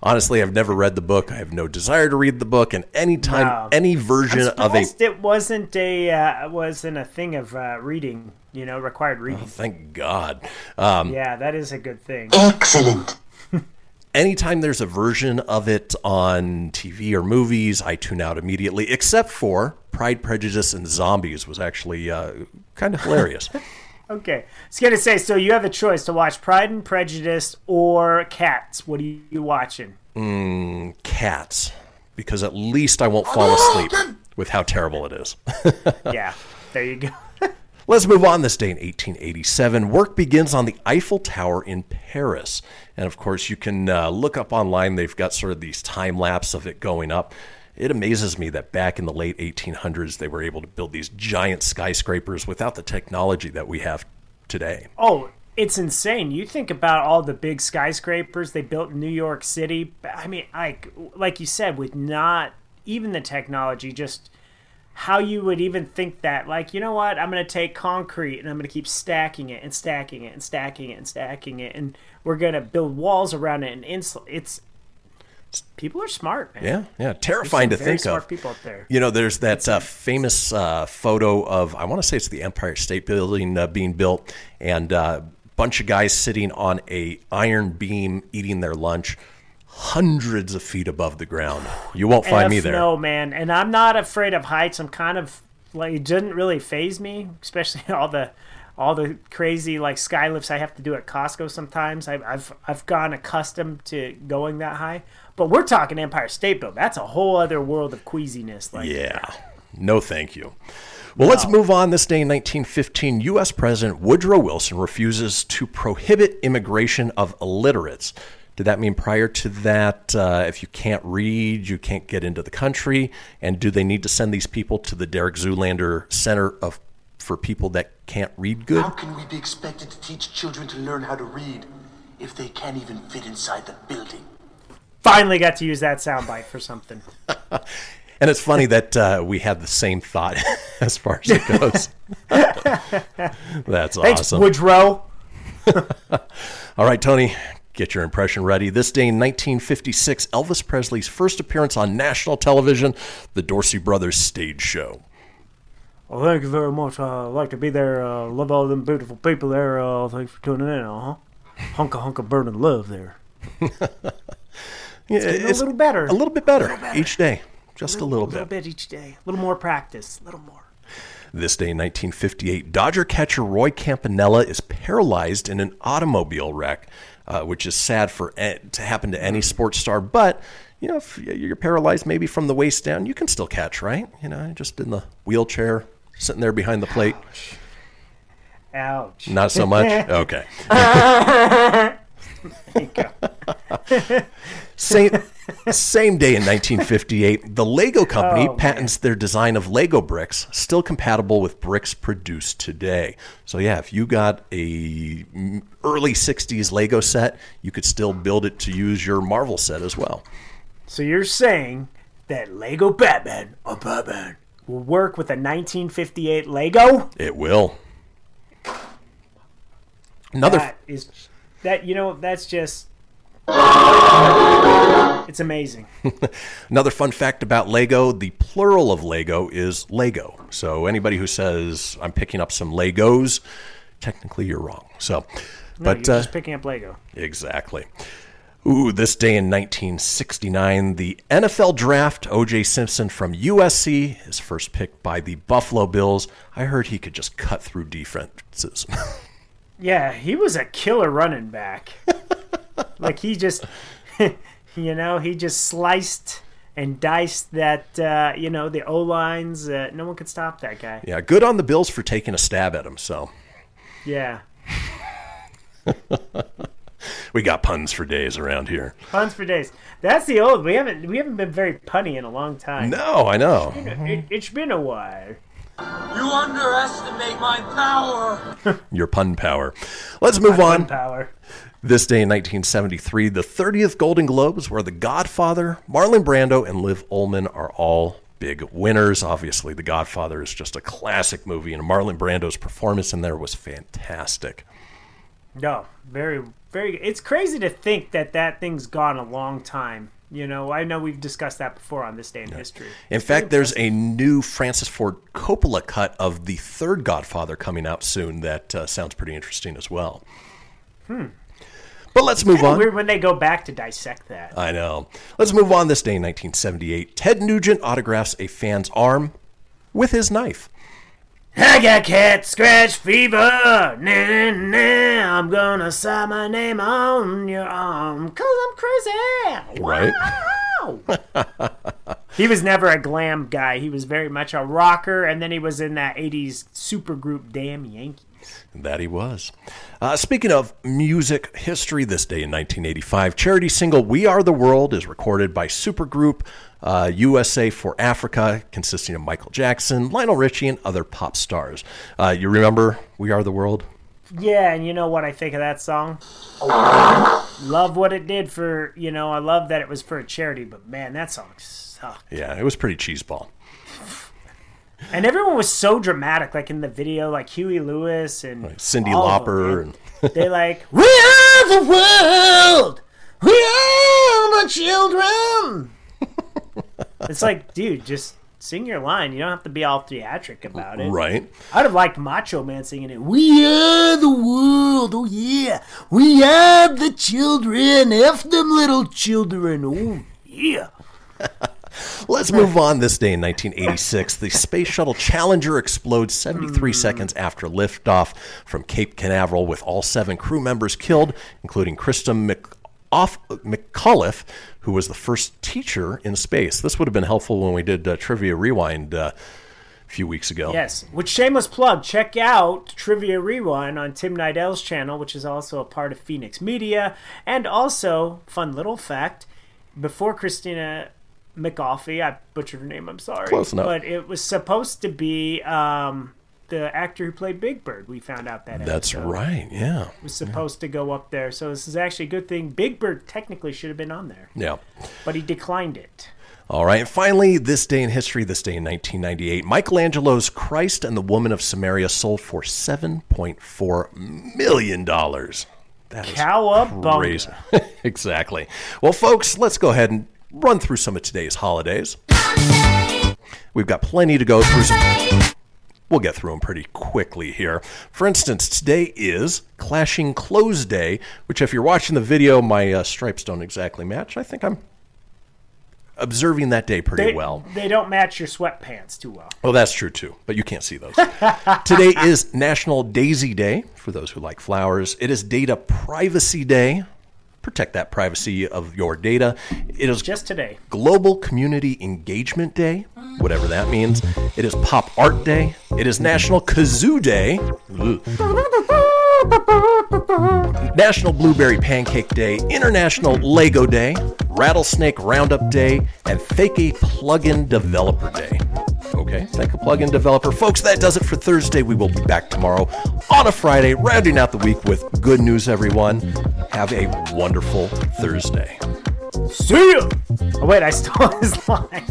Honestly, I've never read the book. I have no desire to read the book, and anytime No. any version I'm of a it wasn't a uh, wasn't a thing of uh, reading. You know, required reading. thank God. Um, yeah, that is a good thing. Excellent. anytime there's a version of it on TV or movies, I tune out immediately. Except for Pride, Prejudice, and Zombies was actually uh, kind of hilarious. Okay, I was gonna say. So you have a choice to watch Pride and Prejudice or Cats. What are you watching? mm, cats, because at least I won't fall asleep with how terrible it is. yeah, there you go. Let's move on this day in 1887. Work begins on the Eiffel Tower in Paris. And of course, you can uh, look up online, they've got sort of these time lapse of it going up. It amazes me that back in the late 1800s, they were able to build these giant skyscrapers without the technology that we have today. Oh, it's insane. You think about all the big skyscrapers they built in New York City. I mean, like like you said, with not even the technology, just how you would even think that. Like, you know what? I'm going to take concrete and I'm going to keep stacking it and stacking it and stacking it and stacking it, and we're going to build walls around it and insulate. It's people are smart, man. Yeah, yeah, terrifying to think smart of. people out there. You know, there's that uh, famous uh, photo of I want to say it's the Empire State Building uh, being built, and a uh, bunch of guys sitting on a iron beam eating their lunch, hundreds of feet above the ground. You won't find F me there. No, man. And I'm not afraid of heights. I'm kind of like it didn't really phase me, especially all the all the crazy like sky lifts I have to do at Costco sometimes. I've I've I've gotten accustomed to going that high. But we're talking Empire State Building. That's a whole other world of queasiness. Like Yeah. No, thank you. Well, let's move on. This day in 1915, U.S. President Woodrow Wilson refuses to prohibit immigration of illiterates. Did that mean prior to that, uh, if you can't read, you can't get into the country? And do they need to send these people to the Derek Zoolander Center of for people that can't read good? How can we be expected to teach children to learn how to read if they can't even fit inside the building? Finally got to use that soundbite for something. And it's funny that uh, we had the same thought as far as it goes. That's Thanks, awesome. Woodrow. All right, Tony, get your impression ready. This day in 1956, Elvis Presley's first appearance on national television, the Dorsey Brothers stage show. Well, thank you very much. Uh, I'd like to be there. Uh, love all them beautiful people there. Uh, thanks for tuning in. Uh huh. Hunka hunka burning love there. Yeah, getting a little better. A little bit better, each day. Just a little, A little bit. bit each day. A little more practice. A little more. This day in 1958, Dodger catcher Roy Campanella is paralyzed in an automobile wreck, uh, which is sad for a- to happen to any sports star. But you know, if you're paralyzed maybe from the waist down, you can still catch, right? You know, just in the wheelchair, sitting there behind the plate. Ouch. Not so much. Okay. same same day in 1958, the Lego company Oh, patents their design of Lego bricks, still compatible with bricks produced today. So yeah, if you got a early 60s Lego set, you could still build it to use your Marvel set as well. So you're saying that Lego Batman or Batman will work with a 1958 Lego? It will. Another That is that you know that's just it's amazing. Another fun fact about Lego the plural of Lego is Lego. So anybody who says, I'm picking up some Legos, technically you're wrong. So, No, but you're uh, just picking up Lego. exactly. Ooh, this day in 1969, the NFL draft, O.J. Simpson from USC, his first pick by the Buffalo Bills. I heard he could just cut through defenses. Yeah, he was a killer running back. like he just, you know, he just sliced and diced that, uh, you know, the O lines. Uh, no one could stop that guy. yeah, good on the Bills for taking a stab at him. So Yeah, we got puns for days around here. puns for days. That's the old. We haven't we haven't been very punny in a long time. No, I know. It, it's been a while. You underestimate my power. Your pun power. Let's move on. Power. This day in 1973, the 30th Golden Globes, where The Godfather, Marlon Brando, and Liv Ullmann are all big winners. Obviously, The Godfather is just a classic movie, and Marlon Brando's performance in there was fantastic. No, very, very. It's crazy to think that that thing's gone a long time. You know, I know we've discussed that before on this day in history. In fact, there's a new Francis Ford Coppola cut of the third Godfather coming out soon that uh, sounds pretty interesting as well. Hmm. But let's move on. Weird when they go back to dissect that. I know. Let's move on. This day in 1978, Ted Nugent autographs a fan's arm with his knife. I got cat scratch fever. Nah, nah, nah. I'm gonna sign my name on your arm. Cause I'm crazy. Right? He was never a glam guy. He was very much a rocker, and then he was in that 80s supergroup Damn Yankees. That he was. Uh, speaking of music history, this day in 1985, charity single "We Are the World" is recorded by supergroup uh, USA for Africa, consisting of Michael Jackson, Lionel Richie, and other pop stars. Uh, you remember "We Are the World"? Yeah, and you know what I think of that song? love what it did for, you know, I love that it was for a charity, but man, that song sucked. Yeah, it was pretty cheeseball. And everyone was so dramatic, like in the video, like Huey Lewis and Cindy all of them, Lauper and they like, We are the world! We are the children! it's like, dude, just sing your line. You don't have to be all theatric about it. Right. I'd have liked Macho Man singing it. We are the world, oh yeah. We are the children, F them little children, oh yeah. Let's move on. This day in 1986, the Space Shuttle Challenger explodes 73 seconds after liftoff from Cape Canaveral, with all seven crew members killed, including Krista McAuff- McCullough, who was the first teacher in space. This would have been helpful when we did uh, Trivia Rewind uh, a few weeks ago. Yes, which shameless plug. Check out Trivia Rewind on Tim Nidell's channel, which is also a part of Fenix Media. And also, fun little fact before Christina McAuliffe, I butchered her name, I'm sorry. Close enough. But it was supposed to be um, the actor who played Big Bird. We found out that That's episode. right, yeah. Was supposed to go up there. So this is actually a good thing. Big Bird technically should have been on there, Yeah. but he declined it. All right, and finally, this day in history, this day in 1998, Michelangelo's Christ and the Woman of Samaria sold for $7.4 million. That is crazy. exactly. Well, folks, let's go ahead and run through some of today's holidays. We've got plenty to go through. We'll get through them pretty quickly here. For instance, today is Clashing Clothes Day, which, if you're watching the video, my uh, stripes don't exactly match. I think I'm observing that day pretty They, well. they don't match your sweatpants too well. Oh, that's true too, but you can't see those. Today is National Daisy Day for those who like flowers. It is Data Privacy Day. Protect that privacy of your data. It is Just today. Global Community Engagement Day, whatever that means. It is Pop Art Day. It is National Kazoo Day. National Blueberry Pancake Day, International Lego Day, Rattlesnake Roundup Day, and Fake a Plugin Developer Day. Okay, thank a plugin developer. Folks, that does it for Thursday. We will be back tomorrow on a Friday, rounding out the week with good news, everyone. Have a wonderful Thursday. See ya! Oh, wait, I stole his line.